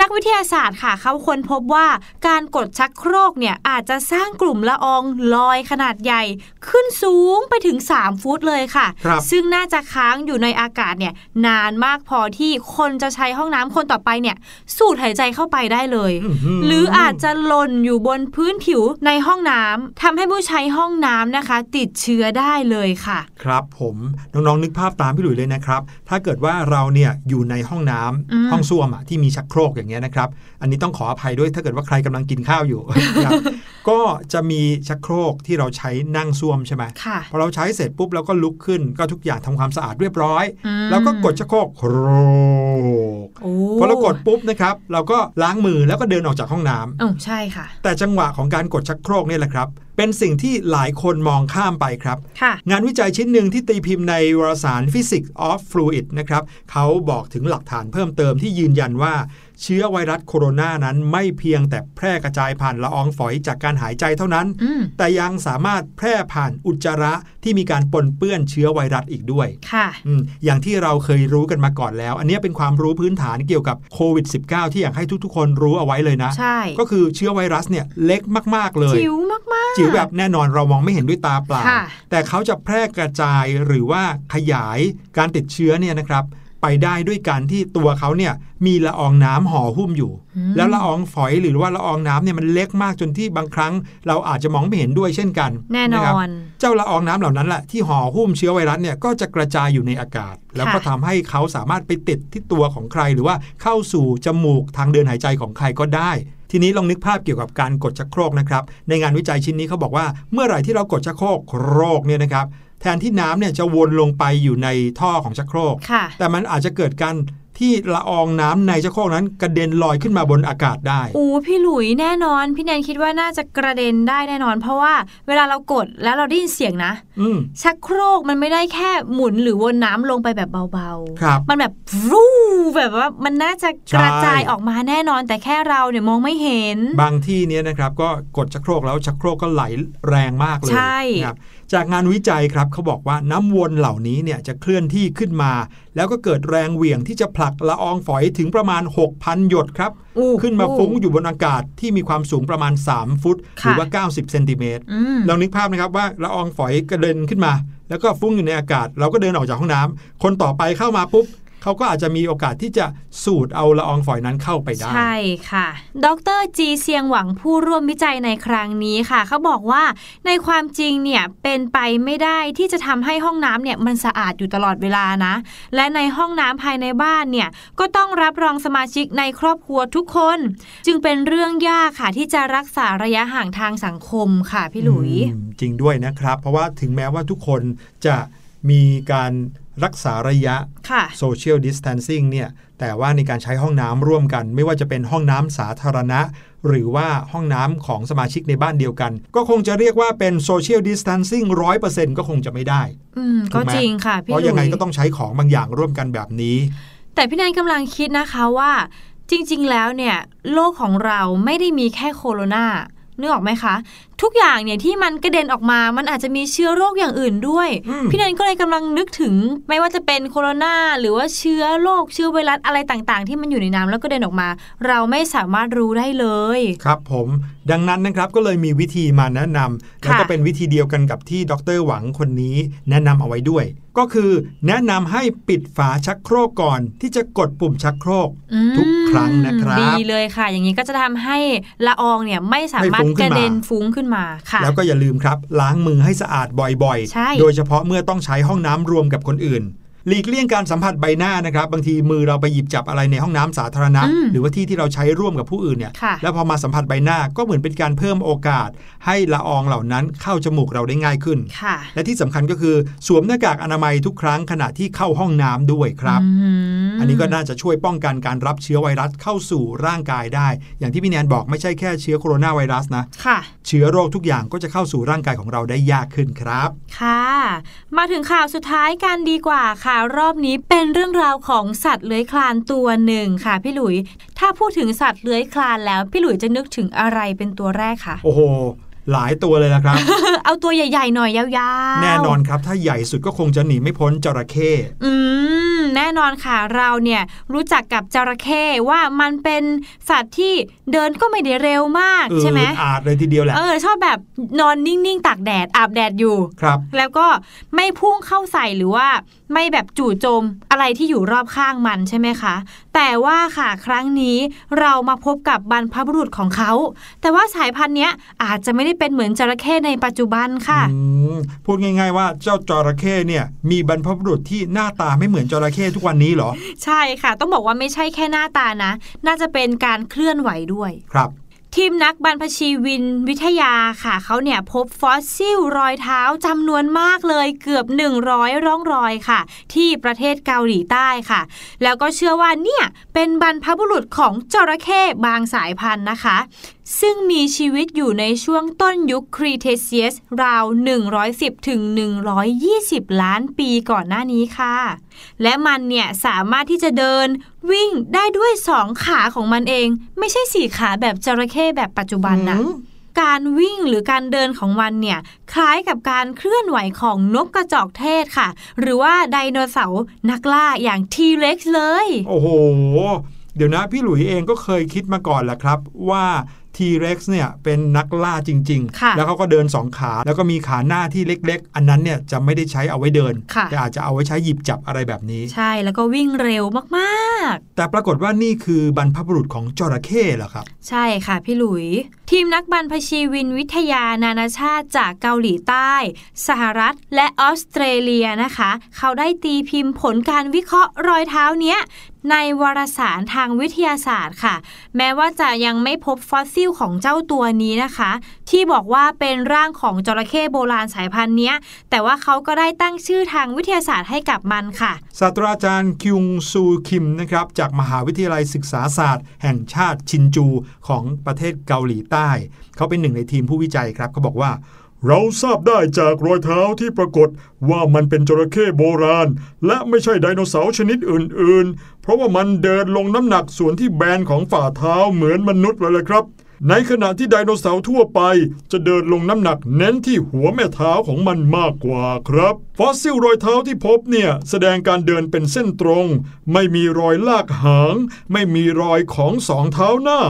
S3: นักวิทยาศาสตร์ค่ะเขาค้นพบว่าการกดชักโครกเนี่ยอาจจะสร้างกลุ่มละอองลอยขนาดใหญ่ ขึ้นสูงไปถึง 3 ฟุตเลยค่ะ
S2: ครับ
S3: ซึ่งน่าจะค้างอยู่ในอากาศเนี่ยนานมากพอที่คนจะใช้ห้องน้ำคนต่อไปเนี่ยสูดหายใจเข้าไปได้เลย
S2: อื้อหือ
S3: หรืออาจจะหล่นอยู่บนพื้นผิวในห้องน้ำทำให้ผู้ใช้ห้องน้ำนะคะ ติดเชื้อได้เลยค่ะ
S2: ครับผมน้องๆนึกภาพตามพี่หลุยเลยนะครับ ถ้าเกิดว่าเราเนี่ยอยู่ในห้องน้ำ
S3: อืม
S2: ห้องส้วมอะที่มีชักโครกอย่างเงี้ยนะครับ อันนี้ต้องขออภัยด้วยถ้าเกิดว่าใครกำลังกินข้าวอยู่ครับก็จะมีชักโครกที่เราใช้นั่งส้วมใช่ไหม
S3: ค่ะ
S2: พอเราใช้เสร็จปุ๊บเราก็ลุกขึ้นก็ทุกอย่างทำความสะอาดเรียบร้อย
S3: อืม
S2: แล้วก็กดชักโครกโครก
S3: โอ้
S2: พอเรากดปุ๊บนะครับ เราก็ล้างมือแล้วก็เดินออกจากห้องน้ำ
S3: อ๋อใช่ค่ะ
S2: แต่จังหวะของการกดชักโครกเนี่ยแหละครับเป็นสิ่งที่หลายคนมองข้ามไปครับ
S3: ค่ะ
S2: งานวิจัยชิ้นหนึ่งที่ตีพิมพ์ในวารสาร Physics of Fluid นะครับเขาบอกถึงหลักฐานเพิ่มเติมที่ยืนยันว่า เชื้อไวรัสโคโรนานั้นไม่เพียงแต่แพร่กระจายผ่านละอองฝอยจากการหายใจเท่านั้น
S3: อืม
S2: แต่ยังสามารถแพร่ผ่านอุจจาระที่มีการปนเปื้อนเชื้อไวรัสอีกด้วย
S3: ค่ะ
S2: อืมอย่างที่เราเคยรู้กันมาก่อนแล้ว อันนี้เป็นความรู้พื้นฐานเกี่ยวกับโควิด -19 ที่อยากให้ทุกๆ คนรู้เอาไว้เลยนะ
S3: ใช่
S2: ก็คือเชื้อไวรัสเนี่ยเล็กมาก ๆ เลย
S3: จิ๋วมากๆ
S2: จิ๋วแบบแน่นอนเรามองไม่เห็นด้วยตาเปล่า
S3: ค่ะ
S2: แต่เขาจะแพร่กระจายหรือว่าขยายการติดเชื้อเนี่ยนะครับ ไปได้ด้วยการที่ตัวเขาเนี่ยมีละอองน้ำห่อหุ้มอยู่ แล้วละอองฝอยหรือว่าละอองน้ำเนี่ยมันเล็กมากจนที่บางครั้ง เราอาจจะมองไม่เห็นด้วยเช่นกัน
S3: แน่นะ
S2: ครับ
S3: อน
S2: เจ้าละอองน้ำเหล่านั้นแหละที่ห่อหุ้มเชื้อไวรัสเนี่ยก็จะกระจายอยู่ในอากาศ แล้วก็ทำให้เขาสามารถไปติดที่ตัวของใคร หรือว่าเข้าสู่จมูกทางเดินหายใจของใครก็ได้ทีนี้ลองนึกภาพเกี่ยวกับการกดชักโครกนะครับ ในงานวิจัยชิ้นนี้เขาบอกว่าเมื่อไหร่ที่เรากดชักโครกโครกเนี่ยนะครับ แทนที่น้ำเนี่ยจะวนลงไปอยู่ในท่อของชักโครก
S3: ค่ะ
S2: แต่มันอาจจะเกิดการที่ละอองน้ำในชักโครกนั้นกระเด็นลอยขึ้นมาบนอากาศได้
S3: อู้พี่หลุยแน่นอน พี่แนนคิดว่าน่าจะกระเด็นได้แน่นอน เพราะว่าเวลาเรากดแล้วเราได้ยินเสียงนะ
S2: อืม
S3: ชักโครกมันไม่ได้แค่หมุนหรือวนน้ำลงไปแบบเบา
S2: ครับ
S3: มันแบบรูแบบว่ามันน่าจะกระจาย
S2: ใช่
S3: ออกมาแน่นอน แต่แค่เราเนี่ยมองไม่เห็น
S2: บางที่เนี่ยนะครับ ก็กดชักโครกแล้วชักโครกก็ไหลแรงมากเลย
S3: ใช่
S2: นะครับ จากงานวิจัยครับเขาบอกว่าน้ำวนเหล่านี้เนี่ยจะเคลื่อนที่ขึ้นมา แล้วก็เกิดแรงเหวี่ยงที่จะผลักละอองฝอยถึงประมาณ 6,000 หยดครับ
S3: อู้
S2: ขึ้นมาฟุ้งอยู่บนอากาศที่มีความสูงประมาณ 3 ฟุต หรือว่า 90 เซนติเมตร
S3: อืม
S2: ลองนึกภาพนะครับว่าละอองฝอยกระเด็นขึ้นมา แล้วก็ฟุ้งอยู่ในอากาศ เราก็เดินออกจากห้องน้ำคนต่อไปเข้ามาปุ๊บ เขาก็อาจจะมีโอกาสที่จะสูดเอาละอองฝอยนั้นเข้าไปได้
S3: ใช่ค่ะ ดรจีเซียงหวังผู้ร่วมวิจัยในครั้งนี้ค่ะ เขาบอกว่าในความจริงเนี่ยเป็นไปไม่ได้ที่จะทำให้ห้องน้ำเนี่ยมันสะอาดอยู่ตลอดเวลานะ และในห้องน้ำภายในบ้านเนี่ยก็ต้องรับรองสมาชิกในครอบครัวทุกคน จึงเป็นเรื่องยากค่ะที่จะรักษาระยะห่างทางสังคมค่ะพี่หลุย
S2: อืมจริงด้วยนะครับ เพราะว่าถึงแม้ว่าทุกคนจะมีการ รักษาระยะ
S3: ค่ะ
S2: social distancing เนี่ยแต่ว่าในการใช้ห้องน้ำร่วมกัน ไม่ว่าจะเป็นห้องน้ำสาธารณะ หรือว่าห้องน้ำของสมาชิกในบ้านเดียวกัน ก็คงจะเรียกว่าเป็น social distancing 100%ก็คงจะไม่ได้
S3: อืม
S2: ถู
S3: ก็
S2: กไหม
S3: จริงค่ะ
S2: เพ
S3: พี่ห
S2: ราะ
S3: ลุ
S2: ยังไง
S3: ย
S2: ก็ต้องใช้ของบางอย่างร่วมกันแบบนี้
S3: แต่พี่แนนกำลังคิดนะคะว่า จริง ๆ แล้วเนี่ยโลกของเราไม่ได้มีแค่โคโรนานึกออกไหมคะ ทุกอย่างเนี่ยที่มันกระเด็นออกมา มันอาจจะมีเชื้อโรคอย่างอื่นด้วย
S2: อืม
S3: พี่แนนก็เลยกำลังนึกถึง ไม่ว่าจะเป็นโคโรนาหรือว่าเชื้อโรคเชื้อไวรัสอะไรต่างๆ ที่มันอยู่ในน้ำแล้วก็เดินออกมา เราไม่สามารถรู้ได้เลย
S2: ครับผมดังนั้นนะครับก็เลยมีวิธีมาแนะนำแล้วก็เป็นวิธีเดียวกันกับที่ดรหวังคนนี้แนะนำเอาไว้ด้วย ก็คือแนะนำให้ปิดฝาชักโครกก่อนที่จะกดปุ่มชักโครก
S3: อืม
S2: ทุกครั้งนะครับ
S3: ดีเลยค่ะ อย่างนี้ก็จะทำให้ละอองเนี่ยไม่สามารถ
S2: ไม่ฟุ้ง
S3: ก
S2: ขึ้น
S3: ระ
S2: มา
S3: เด็นฟุ้งขึ้นมาค่ะ
S2: แล้วก็อย่าลืมครับ ล้างมือให้สะอาดบ่อย
S3: ใช่
S2: ๆโดยเฉพาะเมื่อต้องใช้ห้องน้ำรวมกับคนอื่น หลีกเลี่ยงการสัมผัสใบหน้านะครับ บางทีมือเราไปหยิบจับอะไรในห้องน้ำสาธารณะ
S3: อืม
S2: หรือว่าที่ที่เราใช้ร่วมกับผู้อื่นเนี่ย
S3: ค่ะ
S2: แล้วพอมาสัมผัสใบหน้าก็เหมือนเป็นการเพิ่มโอกาส ให้ละอองเหล่านั้นเข้าจมูกเราได้ง่ายขึ้น
S3: ค่ะ
S2: และที่สำคัญก็คือสวมหน้ากากอนามัยทุกครั้งขณะที่เข้าห้องน้ำด้วยครับ
S3: อืม
S2: อันนี้ก็น่าจะช่วยป้องกันการรับเชื้อไวรัสเข้าสู่ร่างกายได้ อย่างที่พี่แนนบอกไม่ใช่แค่เชื้อโคโรนาไวรัสนะ
S3: ค่ะ
S2: เชื้อโรคทุกอย่างก็จะเข้าสู่ร่างกายของเราได้ยากขึ้นครับ
S3: ค่ะ มาถึงข่าวสุดท้ายกันดีกว่าค่ะรอบนี้เป็นเรื่องราวของสัตว์เลื้อยคลานตัวหนึ่งค่ะพี่หลุย ถ้าพูดถึงสัตว์เลื้อยคลานแล้ว พี่หลุยจะนึกถึงอะไรเป็นตัวแรกคะ
S2: โอ้โห หลายตัวเลยละครับ
S3: เอาตัวใหญ่ๆหน่อยยาวๆ
S2: แน่นอนครับ ถ้าใหญ่สุดก็คงจะหนีไม่พ้นจระเข้
S3: อืมแน่นอนค่ะเราเนี่ยรู้จักกับจระเข้ว่ามันเป็นสัตว์ที่เดินก็ไม่ได้เร็วมาก
S2: เออ
S3: ใช่ไหม
S2: อาจเลยทีเดียวแหละ
S3: เออชอบแบบนอนนิ่งๆตากแดดอาบแดดอยู่
S2: ครับ
S3: แล้วก็ไม่พุ่งเข้าใส่หรือว่าไม่แบบจู่โจมอะไรที่อยู่รอบข้างมันใช่ไหมคะ แต่ว่าค่ะครั้งนี้เรามาพบกับบรรพบุรุษของเขา แต่ว่าสายพันธุ์เนี้ยอาจจะไม่ได้เป็นเหมือนจระเข้ในปัจจุบันค่ะ
S2: อืมพูดง่าย ๆ ว่าเจ้าจระเข้เนี่ยมีบรรพบุรุษที่หน้าตาไม่เหมือนจระเข้ทุกวันนี้เหรอ
S3: ใช่ค่ะ ต้องบอกว่าไม่ใช่แค่หน้าตานะ น่าจะเป็นการเคลื่อนไหวด้วย
S2: ครับ
S3: ทีมนักบรรพชีวินวิทยาค่ะ เขาเนี่ยพบฟอสซิลรอยเท้าจำนวนมากเลยเกือบ 100 ร่องรอยค่ะ ที่ประเทศเกาหลีใต้ค่ะ แล้วก็เชื่อว่าเนี่ยเป็นบรรพบุรุษของจระเข้บางสายพันธุ์นะคะ ซึ่งมีชีวิตอยู่ในช่วงต้นยุคครีเทเซียสราว 110ถึง120 ล้านปีก่อนหน้านี้ค่ะ และมันเนี่ยสามารถที่จะเดินวิ่งได้ด้วยสองขาของมันเอง ไม่ใช่สี่ขาแบบจระเข้แบบปัจจุบันนะ
S2: อืม
S3: การวิ่งหรือการเดินของมันเนี่ยคล้ายกับการเคลื่อนไหวของนกกระจอกเทศค่ะ หรือว่าไดโนเสาร์นักล่าอย่างทีเร็กซ์เลย
S2: โอ้โห เดี๋ยวนะพี่หลุยเองก็เคยคิดมาก่อนแหละครับว่า T-Rex เนี่ยเป็นนักล่าจริง
S3: ค่ะ
S2: ๆแล้วเขาก็เดินสองขา แล้วก็มีขาหน้าที่เล็ก ๆ อันนั้นเนี่ยจะไม่ได้ใช้เอาไว้เดิน
S3: ค่ะ
S2: แต่อาจจะเอาไว้ใช้หยิบจับอะไรแบบนี้
S3: ใช่แล้วก็วิ่งเร็วมาก
S2: แต่ปรากฏว่านี่คือบรรพบุรุษของจระเข้เหรอครับ
S3: ๆใช่ค่ะพี่หลุย ทีมนักบรรพชีวินวิทยานานาชาติจากเกาหลีใต้ สหรัฐ และออสเตรเลียนะคะ เขาได้ตีพิมพ์ผลการวิเคราะห์รอยเท้าเนี้ย ในวารสารทางวิทยาศาสตร์ค่ะ แม้ว่าจะยังไม่พบฟอสซิลของเจ้าตัวนี้นะคะ ที่บอกว่าเป็นร่างของจระเข้โบราณสายพันธุ์นี้แต่ว่าเขาก็ได้ตั้งชื่อทางวิทยาศาสตร์ให้กับมันค่ะ
S2: ศาสตราจารย์คิงซูคิมนะครับจากมหาวิทยาลัยศึกษาศาสตร์ แห่งชาติชินจูของประเทศเกาหลีใต้ เขาเป็นหนึ่งในทีมผู้วิจัยครับเขาบอกว่า
S6: เราทราบได้จากรอยเท้าที่ปรากฏว่ามันเป็นจระเข้โบราณ และไม่ใช่ไดโนเสาร์ชนิดอื่น ราะว่ามันเดินลงน้ำหนักส่วนที่แบนของฝ่าเท้าเหมือนมนุษย์เลยละครับ ในขณะที่ไดโนเสาร์ทั่วไป จะเดินลงน้ำหนักเน้นที่หัวแม่เท้าของมันมากกว่าครับ ฟอสซิลรอยเท้าที่พบเนี่ยแสดงการเดินเป็นเส้นตรง ไม่มีรอยลากหาง ไม่มีรอยของสองเท้าหน้า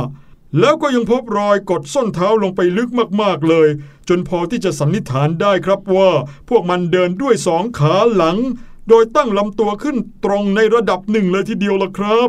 S6: แล้วก็ยังพบรอยกดส้นเท้าลงไปลึกมากๆเลย จนพอที่จะสันนิษฐานได้ครับว่า พวกมันเดินด้วยสองขาหลัง โดยตั้งลำตัวขึ้นตรงในระดับหนึ่งเลยทีเดียวล่ะครับ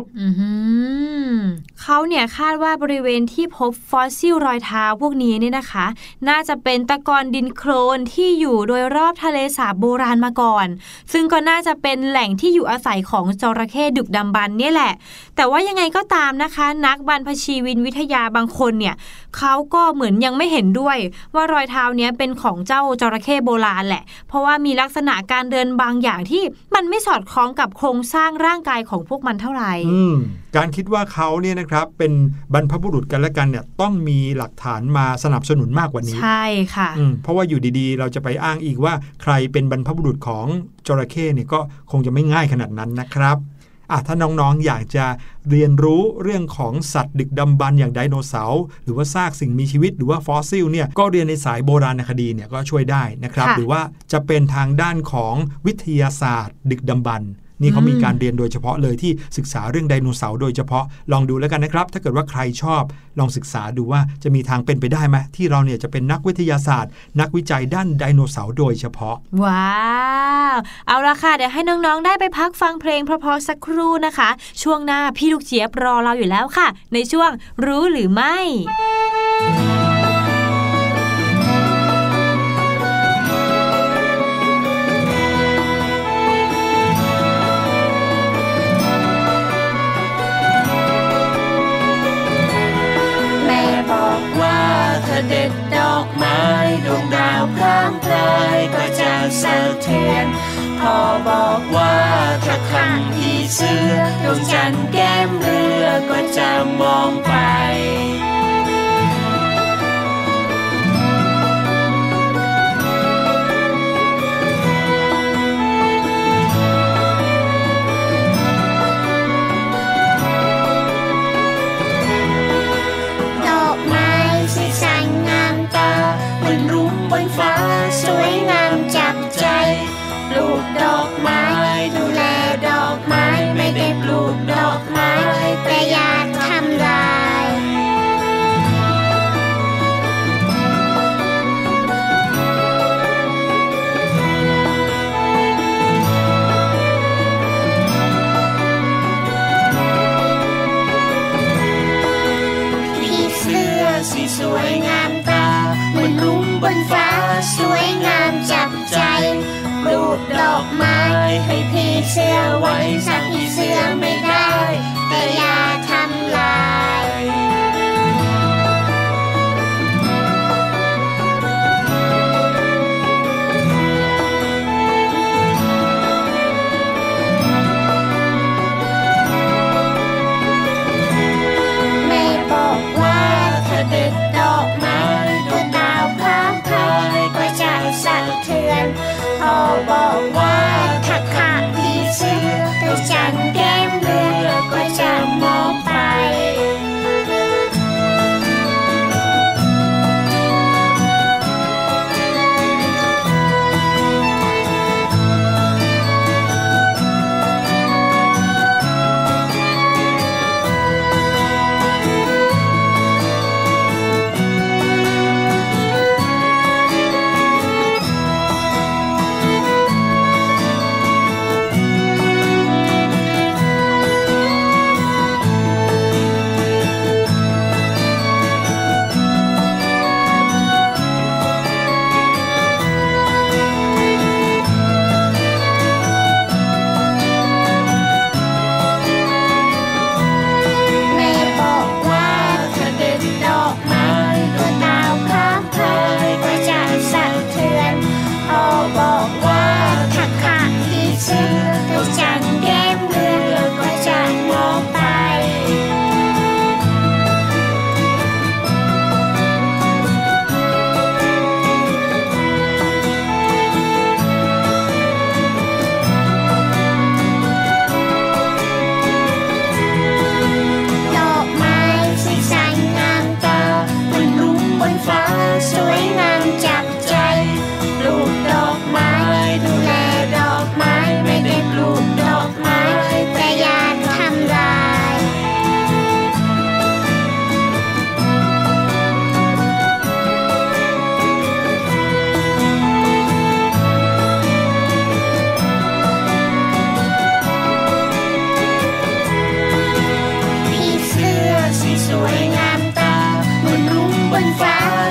S3: เขาเนี่ยคาดว่าบริเวณที่พบฟอสซิลรอยเท้าพวกนี้เนี่ยนะคะ น่าจะเป็นตะกอนดินโครนที่อยู่โดยรอบทะเลสาบโบราณมาก่อน ซึ่งก็น่าจะเป็นแหล่งที่อยู่อาศัยของจระเข้ดึกดำบรรเนี่ยแหละ แต่ว่ายังไงก็ตามนะคะ นักบรรพชีวินวิทยาบางคนเนี่ยเขาก็เหมือนยังไม่เห็นด้วย ว่ารอยเท้าเนี้ยเป็นของเจ้าจระเข้โบราณแหละ เพราะว่ามีลักษณะการเดินบางอย่างที่มันไม่สอดคล้องกับโครงสร้างร่างกายของพวกมันเท่าไหร่
S2: อืมการคิดว่าเขาเนี่ยนะครับเป็นบรรพบุรุษกันและกันเนี่ยต้องมีหลักฐานมาสนับสนุนมากกว่านี้
S3: ใช่ค่ะ
S2: อืมเพราะว่าอยู่ดีๆ เราจะไปอ้างอีกว่าใครเป็นบรรพบุรุษของจระเข้เนี่ยก็คงจะไม่ง่ายขนาดนั้นนะครับ อะถ้าน้องๆอยากจะเรียนรู้เรื่องของสัตว์ดึกดำบรรพ์อย่างไดโนเสาร์หรือว่าซากสิ่งมีชีวิตหรือว่าฟอสซิลเนี่ยก็เรียนในสายโบราณคดีเนี่ยก็ช่วยได้นะครับ
S3: ค่ะ
S2: หรือว่าจะเป็นทางด้านของวิทยาศาสตร์ดึกดำบรรพ์ นี่เขามีการเรียนโดยเฉพาะเลยที่ศึกษาเรื่องไดโนเสาร์โดยเฉพาะลองดูแล้วกันนะครับ ถ้าเกิดว่าใครชอบลองศึกษาดูว่าจะมีทางเป็นไปได้ไหมที่เราเนี่ยจะเป็นนักวิทยาศาสตร์ นักวิจัยด้านไดโนเสาร์โดยเฉพาะ
S3: ว้าวเอาละค่ะเดี๋ยวให้น้องๆได้ไปพักฟังเพลงเพราะๆสักครู่นะคะ ช่วงหน้าพี่ลูกเจี๊ยบรอเราอยู่แล้วค่ะ ในช่วงรู้หรือไม่
S1: สะเทือนพ่อบอกว่าถ้าขังผีเสื้อดวงจันทร์แก้มเรือก็จะมองไป
S4: ยา
S1: ทำลายผีเสื้อ
S7: สีสวยงามตาเหมือนรุ้งบน
S4: ฟ้าสวยงามจับใจรูปดอกไม้ให้พี่เสื้อไว้สั่งพี่เสื้อไม่
S1: ได้ ล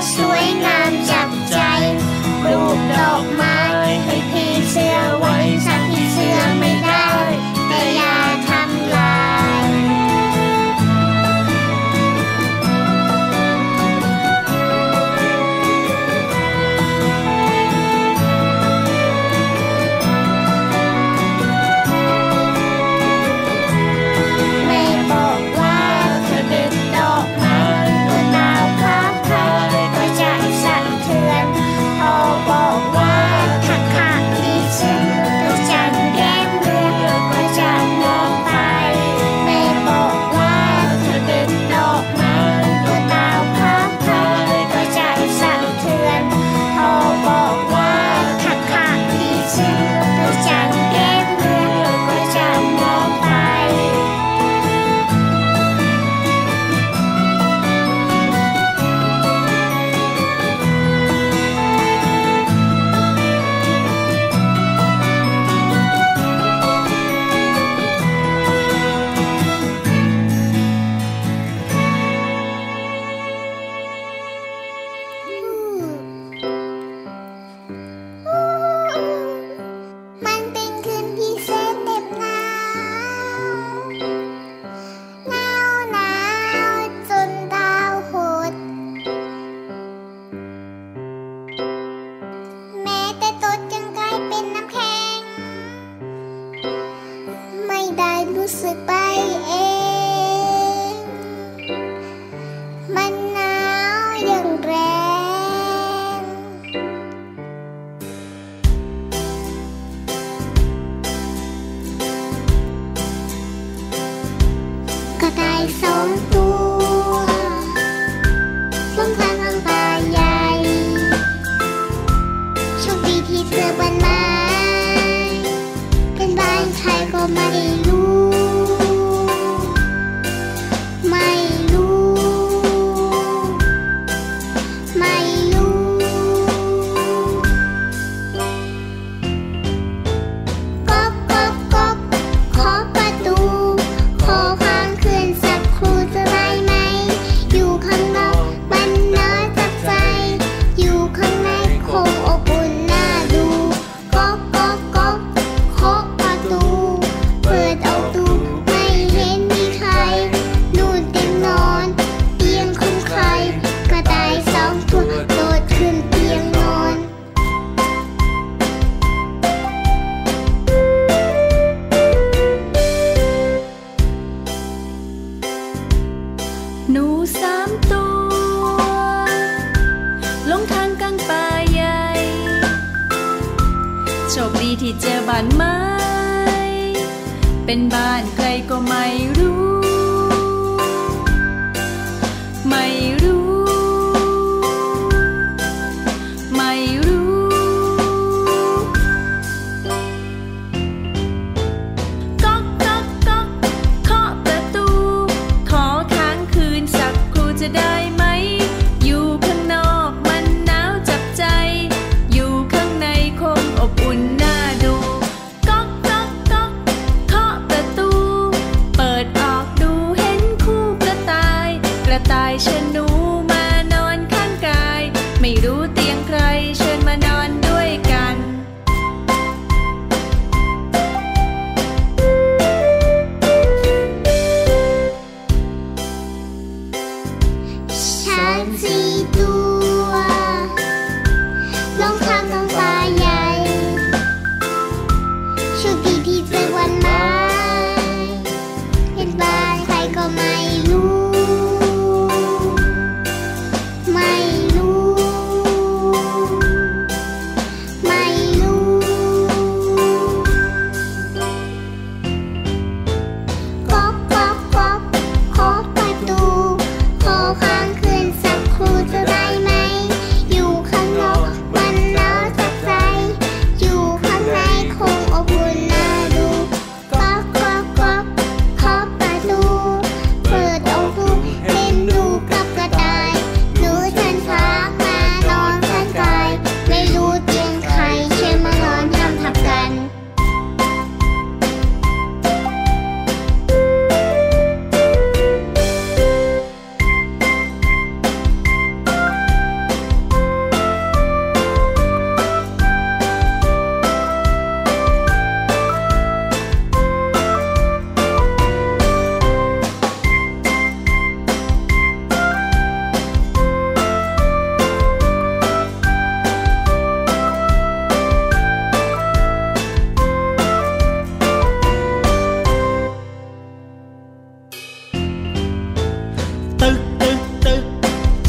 S1: swing arms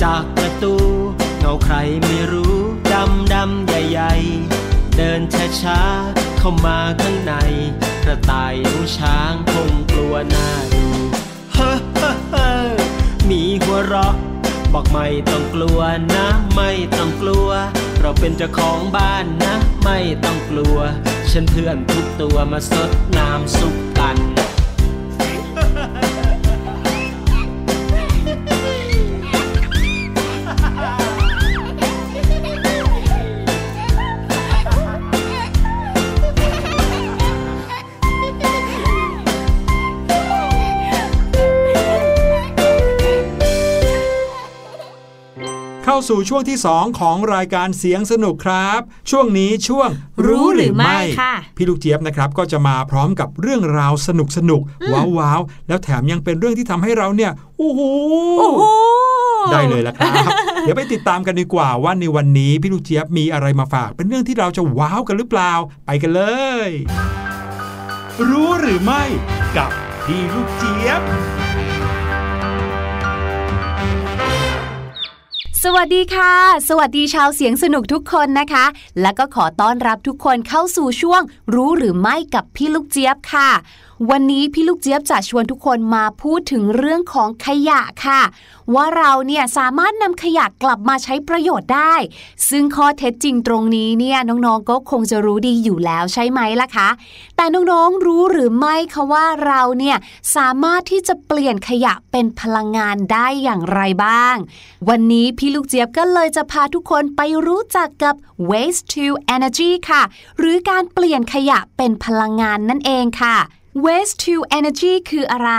S1: จากประตู เงาใครไม่รู้ ดำดำใหญ่ๆ เดินช้าช้าเข้ามาข้างใน กระต่ายหูช้างคงกลัวหน้าดูเฮ้อเฮ้เฮ้มีหัวเราะ บอกไม่ต้องกลัวนะ ไม่ต้องกลัว เราเป็นเจ้าของบ้านนะ ไม่ต้องกลัว ฉันเพื่อนทุกตัวมาสดน้ำซุปกัน
S2: สู่ช่วงที่ 2 ของรายการเสียงสนุกครับ ช่วงนี้ช่วง
S3: รู้หรือไม่ค่ะ
S2: พี่ลูกเจี๊ยบนะครับก็จะมาพร้อมกับเรื่องราวสนุกสนุกว้าวว้าวแล้วแถมยังเป็นเรื่องที่ทำให้เราเนี่ยโอ้โห
S3: โอ้โห
S2: ได้เลยละครับ เดี๋ยวไปติดตามกันดีกว่าว่าในวันนี้พี่ลูกเจี๊ยบมีอะไรมาฝาก เป็นเรื่องที่เราจะว้าวกันหรือเปล่า ไปกันเลย
S8: รู้หรือไม่กับพี่ลูกเจี๊ยบ
S9: สวัสดีค่ะ สวัสดีชาวเสียงสนุกทุกคนนะคะ และก็ขอต้อนรับทุกคนเข้าสู่ช่วง รู้หรือไม่กับพี่ลูกเจี๊ยบค่ะ วันนี้พี่ลูกเจี๊ยบจะชวนทุกคนมาพูดถึงเรื่องของขยะค่ะ ว่าเราเนี่ยสามารถนำขยะกลับมาใช้ประโยชน์ได้ ซึ่งข้อเท็จจริงตรงนี้เนี่ยน้องๆก็คงจะรู้ดีอยู่แล้วใช่ไหมล่ะคะ แต่น้องๆรู้หรือไม่คะว่าเราเนี่ยสามารถที่จะเปลี่ยนขยะเป็นพลังงานได้อย่างไรบ้าง วันนี้พี่ลูกเจี๊ยบก็เลยจะพาทุกคนไปรู้จักกับ waste to energy ค่ะ หรือการเปลี่ยนขยะเป็นพลังงานนั่นเองค่ะ waste to energy คืออะไร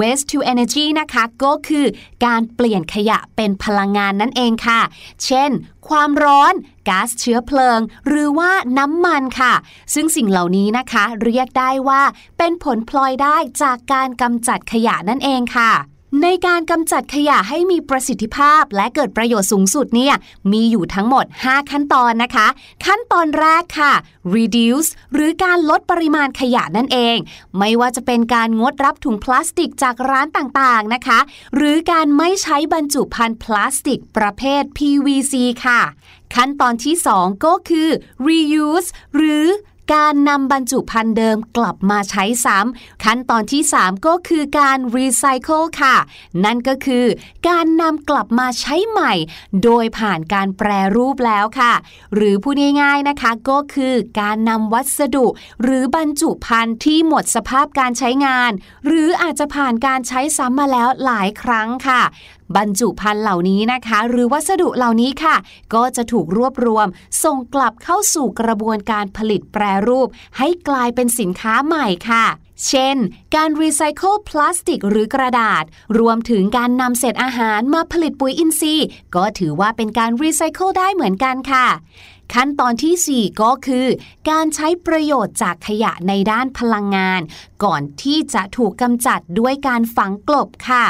S9: waste to energy นะคะก็คือการเปลี่ยนขยะเป็นพลังงานนั่นเองค่ะ เช่น ความร้อนก๊าซเชื้อเพลิง หรือว่าน้ำมันค่ะ ซึ่งสิ่งเหล่านี้นะคะ เรียกได้ว่าเป็นผลพลอยได้จากการกำจัดขยะนั่นเองค่ะ ในการกำจัดขยะให้มีประสิทธิภาพและเกิดประโยชน์สูงสุดเนี่ยมีอยู่ทั้งหมด 5 ขั้นตอนนะคะ ขั้นตอนแรกค่ะ reduce หรือการลดปริมาณขยะนั่นเอง ไม่ว่าจะเป็นการงดรับถุงพลาสติกจากร้านต่างๆนะคะ หรือการไม่ใช้บรรจุภัณฑ์พลาสติกประเภท PVC ค่ะ ขั้นตอนที่ 2 ก็คือ reuse หรือ การนำบรรจุภัณฑ์เดิมกลับมาใช้ซ้ำขั้นตอนที่ 3 ก็คือการรีไซเคิลค่ะ นั่นก็คือการนำกลับมาใช้ใหม่ โดยผ่านการแปรรูปแล้วค่ะ หรือพูดง่ายๆนะคะก็คือการนำวัสดุ หรือบรรจุภัณฑ์ที่หมดสภาพการใช้งาน หรืออาจจะผ่านการใช้ซ้ำมาแล้วหลายครั้งค่ะ บรรจุภัณฑ์เหล่านี้นะคะ หรือวัสดุเหล่านี้ค่ะ ก็จะถูกรวบรวม ส่งกลับเข้าสู่กระบวนการผลิตแปรรูป ให้กลายเป็นสินค้าใหม่ค่ะเช่น การรีไซเคิลพลาสติกหรือกระดาษ รวมถึงการนำเศษอาหารมาผลิตปุ๋ยอินทรีย์ ก็ถือว่าเป็นการรีไซเคิลได้เหมือนกันค่ะ ขั้นตอนที่ 4 ก็คือ การใช้ประโยชน์จากขยะในด้านพลังงาน ก่อนที่จะถูกกำจัดด้วยการฝังกลบค่ะ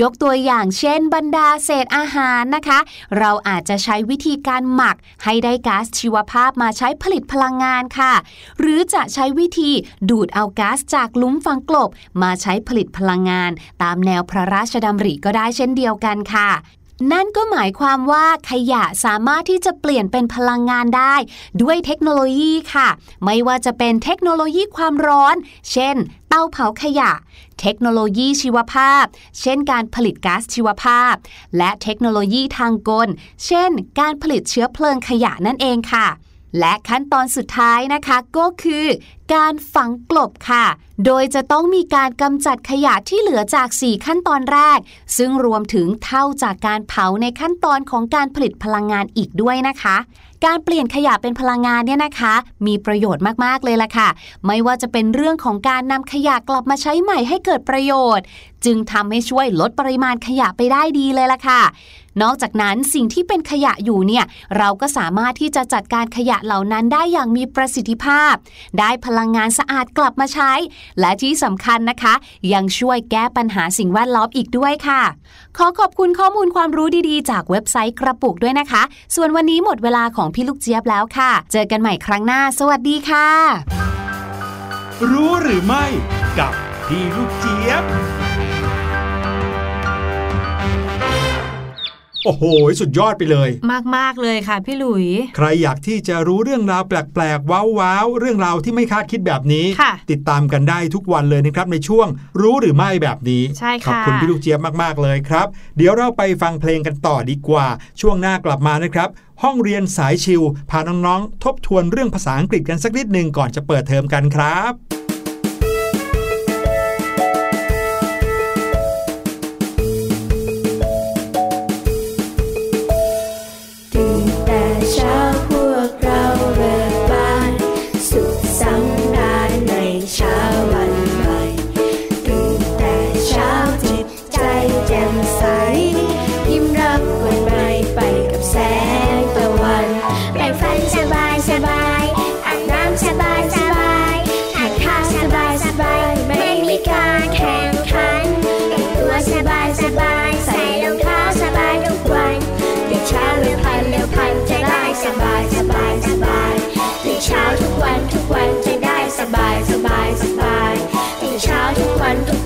S9: ยกตัวอย่างเช่นบรรดาเศษอาหารนะคะ เราอาจจะใช้วิธีการหมักให้ได้ก๊าซชีวภาพมาใช้ผลิตพลังงานค่ะ หรือจะใช้วิธีดูดเอาก๊าซจากลุมฝังกลบ มาใช้ผลิตพลังงาน ตามแนวพระราชดำริก็ได้เช่นเดียวกันค่ะ นั่นก็หมายความว่าขยะสามารถที่จะเปลี่ยนเป็นพลังงานได้ ด้วยเทคโนโลยีค่ะ ไม่ว่าจะเป็นเทคโนโลยีความร้อน เช่น เตาเผาขยะ เทคโนโลยีชีวภาพ เช่น การผลิตก๊าซชีวภาพ และเทคโนโลยีทางกล เช่น การผลิตเชื้อเพลิงขยะนั่นเองค่ะและขั้นตอนสุดท้ายนะคะก็คือ การฝังกลบค่ะ โดยจะต้องมีการกำจัดขยะที่เหลือจาก 4 ขั้นตอนแรก ซึ่งรวมถึงเท่าจากการเผาในขั้นตอนของการผลิตพลังงานอีกด้วยนะคะ การเปลี่ยนขยะเป็นพลังงานเนี่ยนะคะ มีประโยชน์มาก ๆ เลยล่ะค่ะ ไม่ว่าจะเป็นเรื่องของการนำขยะกลับมาใช้ใหม่ให้เกิดประโยชน์ จึงทำให้ช่วยลดปริมาณขยะไปได้ดีเลยล่ะค่ะ นอกจากนั้นสิ่งที่เป็นขยะอยู่เนี่ย เราก็สามารถที่จะจัดการขยะเหล่านั้นได้อย่างมีประสิทธิภาพ ได้พลังงานสะอาดกลับมาใช้ และที่สำคัญนะคะ ยังช่วยแก้ปัญหาสิ่งแวดล้อมอีกด้วยค่ะ ขอขอบคุณข้อมูลความรู้ดีๆ จากเว็บไซต์กระปุกด้วยนะคะ ส่วนวันนี้หมดเวลาของพี่ลูกเจี๊ยบแล้วค่ะ เจอกันใหม่ครั้งหน้า สวัสดีค่ะ
S8: รู้หรือไม่กับพี่ลูกเจี๊ยบ
S2: โอ้โห สุดยอดไปเลย
S3: มาก ๆ เลยค่ะ พี่หลุย
S2: ใครอยากที่จะรู้เรื่องราวแปลก ๆ ว้าวๆ เรื่องราวที่ไม่คาดคิดแบบนี้
S3: ค่ะ
S2: ติดตามกันได้ทุกวันเลยนะครับ ในช่วงรู้หรือไม่แบบนี้
S3: ใช่ค่ะ
S2: ขอบคุณพี่ลูกเจี๊ยบมาก ๆ เลยครับ เดี๋ยวเราไปฟังเพลงกันต่อดีกว่า ช่วงหน้ากลับมานะครับ ห้องเรียนสายชิวพาน้อง ๆ ทบทวนเรื่องภาษาอังกฤษกันสักนิดหนึ่งก่อนจะเปิดเทอมกันครับ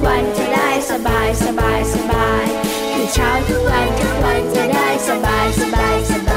S7: วันจะได้สบายสบายสบาย คือเช้าทุกวันทุกวันจะได้สบายสบายสบาย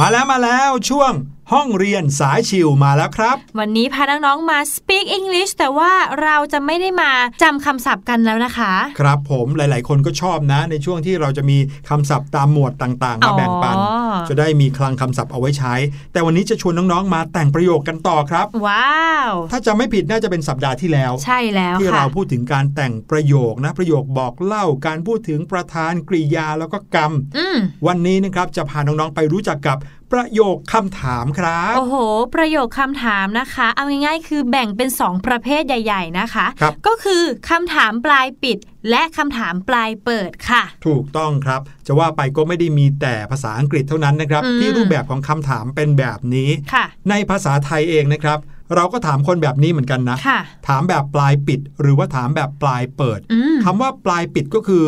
S2: มาแล้วมาแล้วช่วงห้องเรียนสายชิวมาแล้วครับ
S3: วันนี้พาน้องๆมา speak English แต่ว่าเราจะไม่ได้มาจำคำศัพท์กันแล้วนะคะ
S2: ครับผมหลายๆ คนก็ชอบนะ ในช่วงที่เราจะมีคำศัพท์ตามหมวดต่างๆ มาแบ่งปัน
S3: อ๋อ
S2: จะได้มีคลังคำศัพท์เอาไว้ใช้ แต่วันนี้จะชวนน้องๆมาแต่งประโยคกันต่อครับ
S3: ว้าว
S2: ถ้าจะไม่ผิดน่าจะเป็นสัปดาห์ที่แล้ว
S3: ใช่แล้ว
S2: ที่
S3: ค่ะ
S2: เราพูดถึงการแต่งประโยคนะประโยคบอกเล่าการพูดถึงประธานกริยาแล้วก็กรรม
S3: อืม
S2: วันนี้นะครับจะพาน้องๆไปรู้จักกับประโยคคำถามครับ
S3: โอ้โห ประโยคคำถามนะคะ เอาง่ายๆ คือแบ่งเป็น 2 ประเภทใหญ่ ๆ นะคะ
S2: ครับ
S3: ก็คือคำถามปลายปิดและคำถามปลายเปิดค่ะ
S2: ถูกต้องครับ จะว่าไปก็ไม่ได้มีแต่ภาษาอังกฤษเท่านั้นนะครับ
S3: อืม
S2: ที่รูปแบบของคำถามเป็นแบบนี้
S3: ค่ะ
S2: ในภาษาไทยเองนะครับ เราก็ถามคนแบบนี้เหมือนกันนะ
S3: ค่ะ
S2: ถามแบบปลายปิด หรือว่าถามแบบปลายเปิด
S3: อืม
S2: คำว่าปลายปิดก็คือ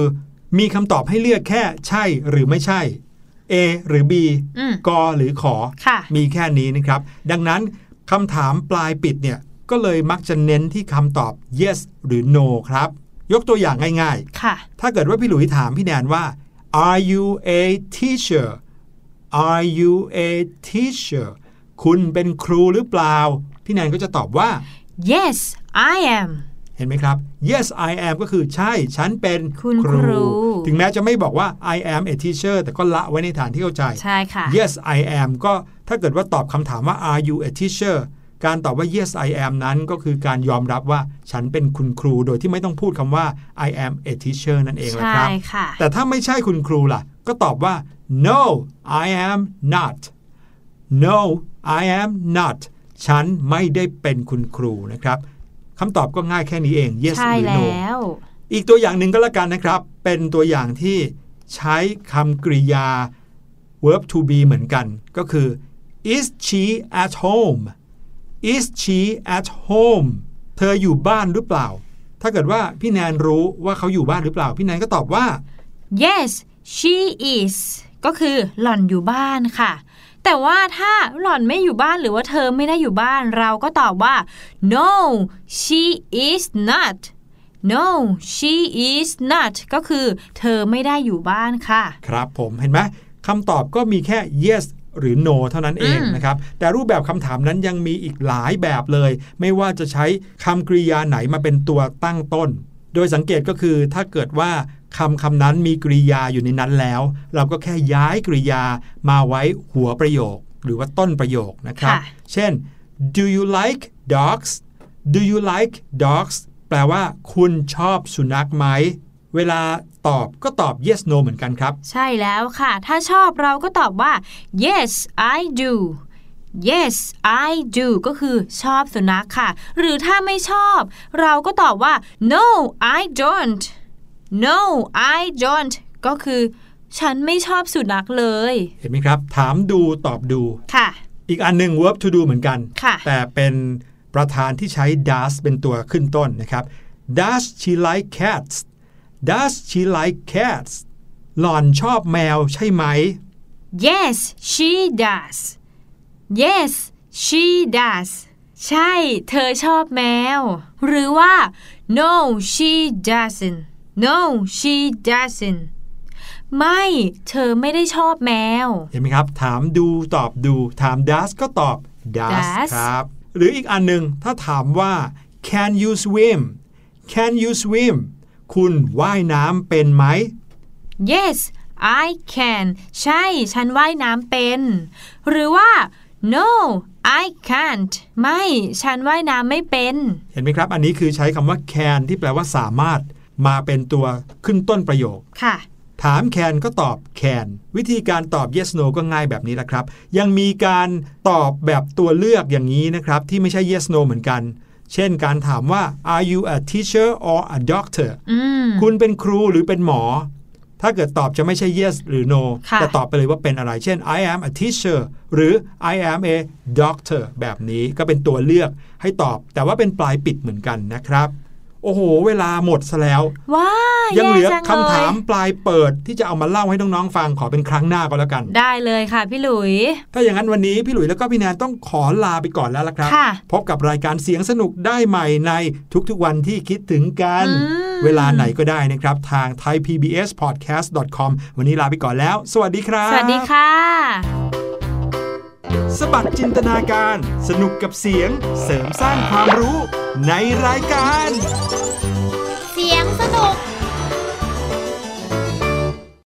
S2: มีคำตอบให้เลือกแค่ใช่หรือไม่ใช่ A หรือ B
S3: อืม
S2: กหรือขอ
S3: ค่ะ
S2: มีแค่นี้นะครับ ดังนั้นคำถามปลายปิดเนี่ยก็เลยมักจะเน้นที่คำตอบ yes หรือ no ครับ ยกตัวอย่างง่าย
S3: ค่ะ
S2: ๆถ้าเกิดว่าพี่หลุยถามพี่แนนว่า are you a teacher are you a teacher คุณเป็นครูหรือเปล่า พี่แนนก็จะตอบว่า
S3: yes I am
S2: เห็นไหมครับ yes I am ก็คือใช่ ฉันเป็น
S3: คุณครู
S2: ถึงแม้จะไม่บอกว่า I am a teacher แต่ก็ละไว้ในฐานที่เข้าใจ
S3: ใช่ค่ะ
S2: yes I am ก็ถ้าเกิดว่าตอบคำถามว่า are you a teacher การตอบว่า yes I am นั้นก็คือการยอมรับว่าฉันเป็นคุณครูโดยที่ไม่ต้องพูดคำว่า I am a teacher นั่นเองแหละ
S3: ใช่
S2: ครับ
S3: ค่ะ
S2: แต่ถ้าไม่ใช่คุณครูล่ะ ก็ตอบว่า no I am not no I am not ฉันไม่ได้เป็นคุณครูนะครับคำตอบก็ง่ายแค่นี้เอง yes
S3: ใช่
S2: หรือ
S3: แล้
S2: no
S3: ว
S2: อีกตัวอย่างหนึ่งก็แล้วกันนะครับ เป็นตัวอย่างที่ใช้คำกริยา verb to be เหมือนกัน ก็คือ is she at home is she at home เธออยู่บ้านหรือเปล่า ถ้าเกิดว่าพี่แนนรู้ว่าเขาอยู่บ้านหรือเปล่า พี่แนนก็ตอบว่า
S3: yes she is ก็คือหล่อนอยู่บ้านค่ะ แต่ว่าถ้าหล่อนไม่อยู่บ้านหรือว่าเธอไม่ได้อยู่บ้านเราก็ตอบว่า no she is not no she is not ก็คือเธอไม่ได้อยู่บ้านค่ะ
S2: ครับผมเห็นไหมคำตอบก็มีแค่ yes หรือ no เท่านั้นเอง
S3: อืม
S2: นะครับ แต่รูปแบบคำถามนั้นยังมีอีกหลายแบบเลย ไม่ว่าจะใช้คำกริยาไหนมาเป็นตัวตั้งต้น โดยสังเกตก็คือถ้าเกิดว่าคำคำนั้นมีกริยาอยู่ในนั้นแล้ว เราก็แค่ย้ายกริยามาไว้หัวประโยค หรือว่าต้นประโยคนะครับ
S3: ค่ะ
S2: เช่น do you like dogs do you like dogs แปลว่า คุณชอบสุนัขไหม เวลาตอบก็ตอบ yes no เหมือนกันครับ
S3: ใช่แล้วค่ะ ถ้าชอบเราก็ตอบว่า yes I do yes I do ก็คือชอบสุนัขค่ะ หรือถ้าไม่ชอบ เราก็ตอบว่า no I don't no I don't ก็คือฉันไม่ชอบสุนัขเลย
S2: เห็นไหมครับ ถามดูตอบดู
S3: ค่ะ
S2: อีกอันหนึ่ง verb to do เหมือนกัน
S3: ค่ะ
S2: แต่เป็นประธานที่ใช้ does เป็นตัวขึ้นต้นนะครับ does she like cats does she like cats หล่อนชอบแมวใช่ไหม
S3: yes she does yes she does ใช่ เธอชอบแมว หรือว่า no she doesn't no she doesn't ไม่ เธอไม่ได้ชอบแมว
S2: เห็นไหมครับ ถามดูตอบดู ถาม does ก็ตอบ does
S3: does
S2: ครับ หรืออีกอันหนึ่งถ้าถามว่า can you swim can you swim คุณว่ายน้ำเป็นไหม
S3: yes I can ใช่ ฉันว่ายน้ำเป็น หรือว่า no I can't ไม่ ฉันว่ายน้ำไม่เป็น
S2: เห็นไหมครับ อันนี้คือใช้คำว่า can ที่แปลว่าสามารถ มาเป็นตัวขึ้นต้นประโยค
S3: ค่ะ
S2: ถาม can ก็ตอบ can วิธีการตอบ yes no ก็ง่ายแบบนี้แหละครับ ยังมีการตอบแบบตัวเลือกอย่างนี้นะครับ ที่ไม่ใช่ yes no เหมือนกัน เช่นการถามว่า are you a teacher or a doctor
S3: อืม
S2: คุณเป็นครูหรือเป็นหมอ ถ้าเกิดตอบจะไม่ใช่ yes หรือ no
S3: ค่ะ
S2: แต่ตอบไปเลยว่าเป็นอะไร เช่น I am a teacher หรือ I am a doctor แบบนี้ก็เป็นตัวเลือกให้ตอบ แต่ว่าเป็นปลายปิดเหมือนกันนะครับ โอ้โห เวลาหมดซะแล้ว
S3: ว้า
S2: ยังเหลือ
S3: แจั
S2: คำถาม
S3: เลย
S2: ปลายเปิดที่จะเอามาเล่าให้น้องๆฟังขอเป็นครั้งหน้าก็แล้วกัน
S3: ได้เลยค่ะพี่หลุย
S2: ถ้าอย่างนั้นวันนี้พี่หลุยส์แล้วก็พี่แนนต้องขอลาไปก่อนแล้วละครับ
S3: ค่ะ
S2: พบกับรายการเสียงสนุกได้ใหม่ในทุกๆวันที่คิดถึงกัน
S3: อืม
S2: เวลาไหนก็ได้นะครับ ทาง thaipbspodcast.com วันนี้ลาไปก่อนแล้ว สวัสดีครับ
S3: สวัสดีค่ะ
S2: สบัดจินตนาการ สนุกกับเสียง เสริมสร้างความรู้ในรายการ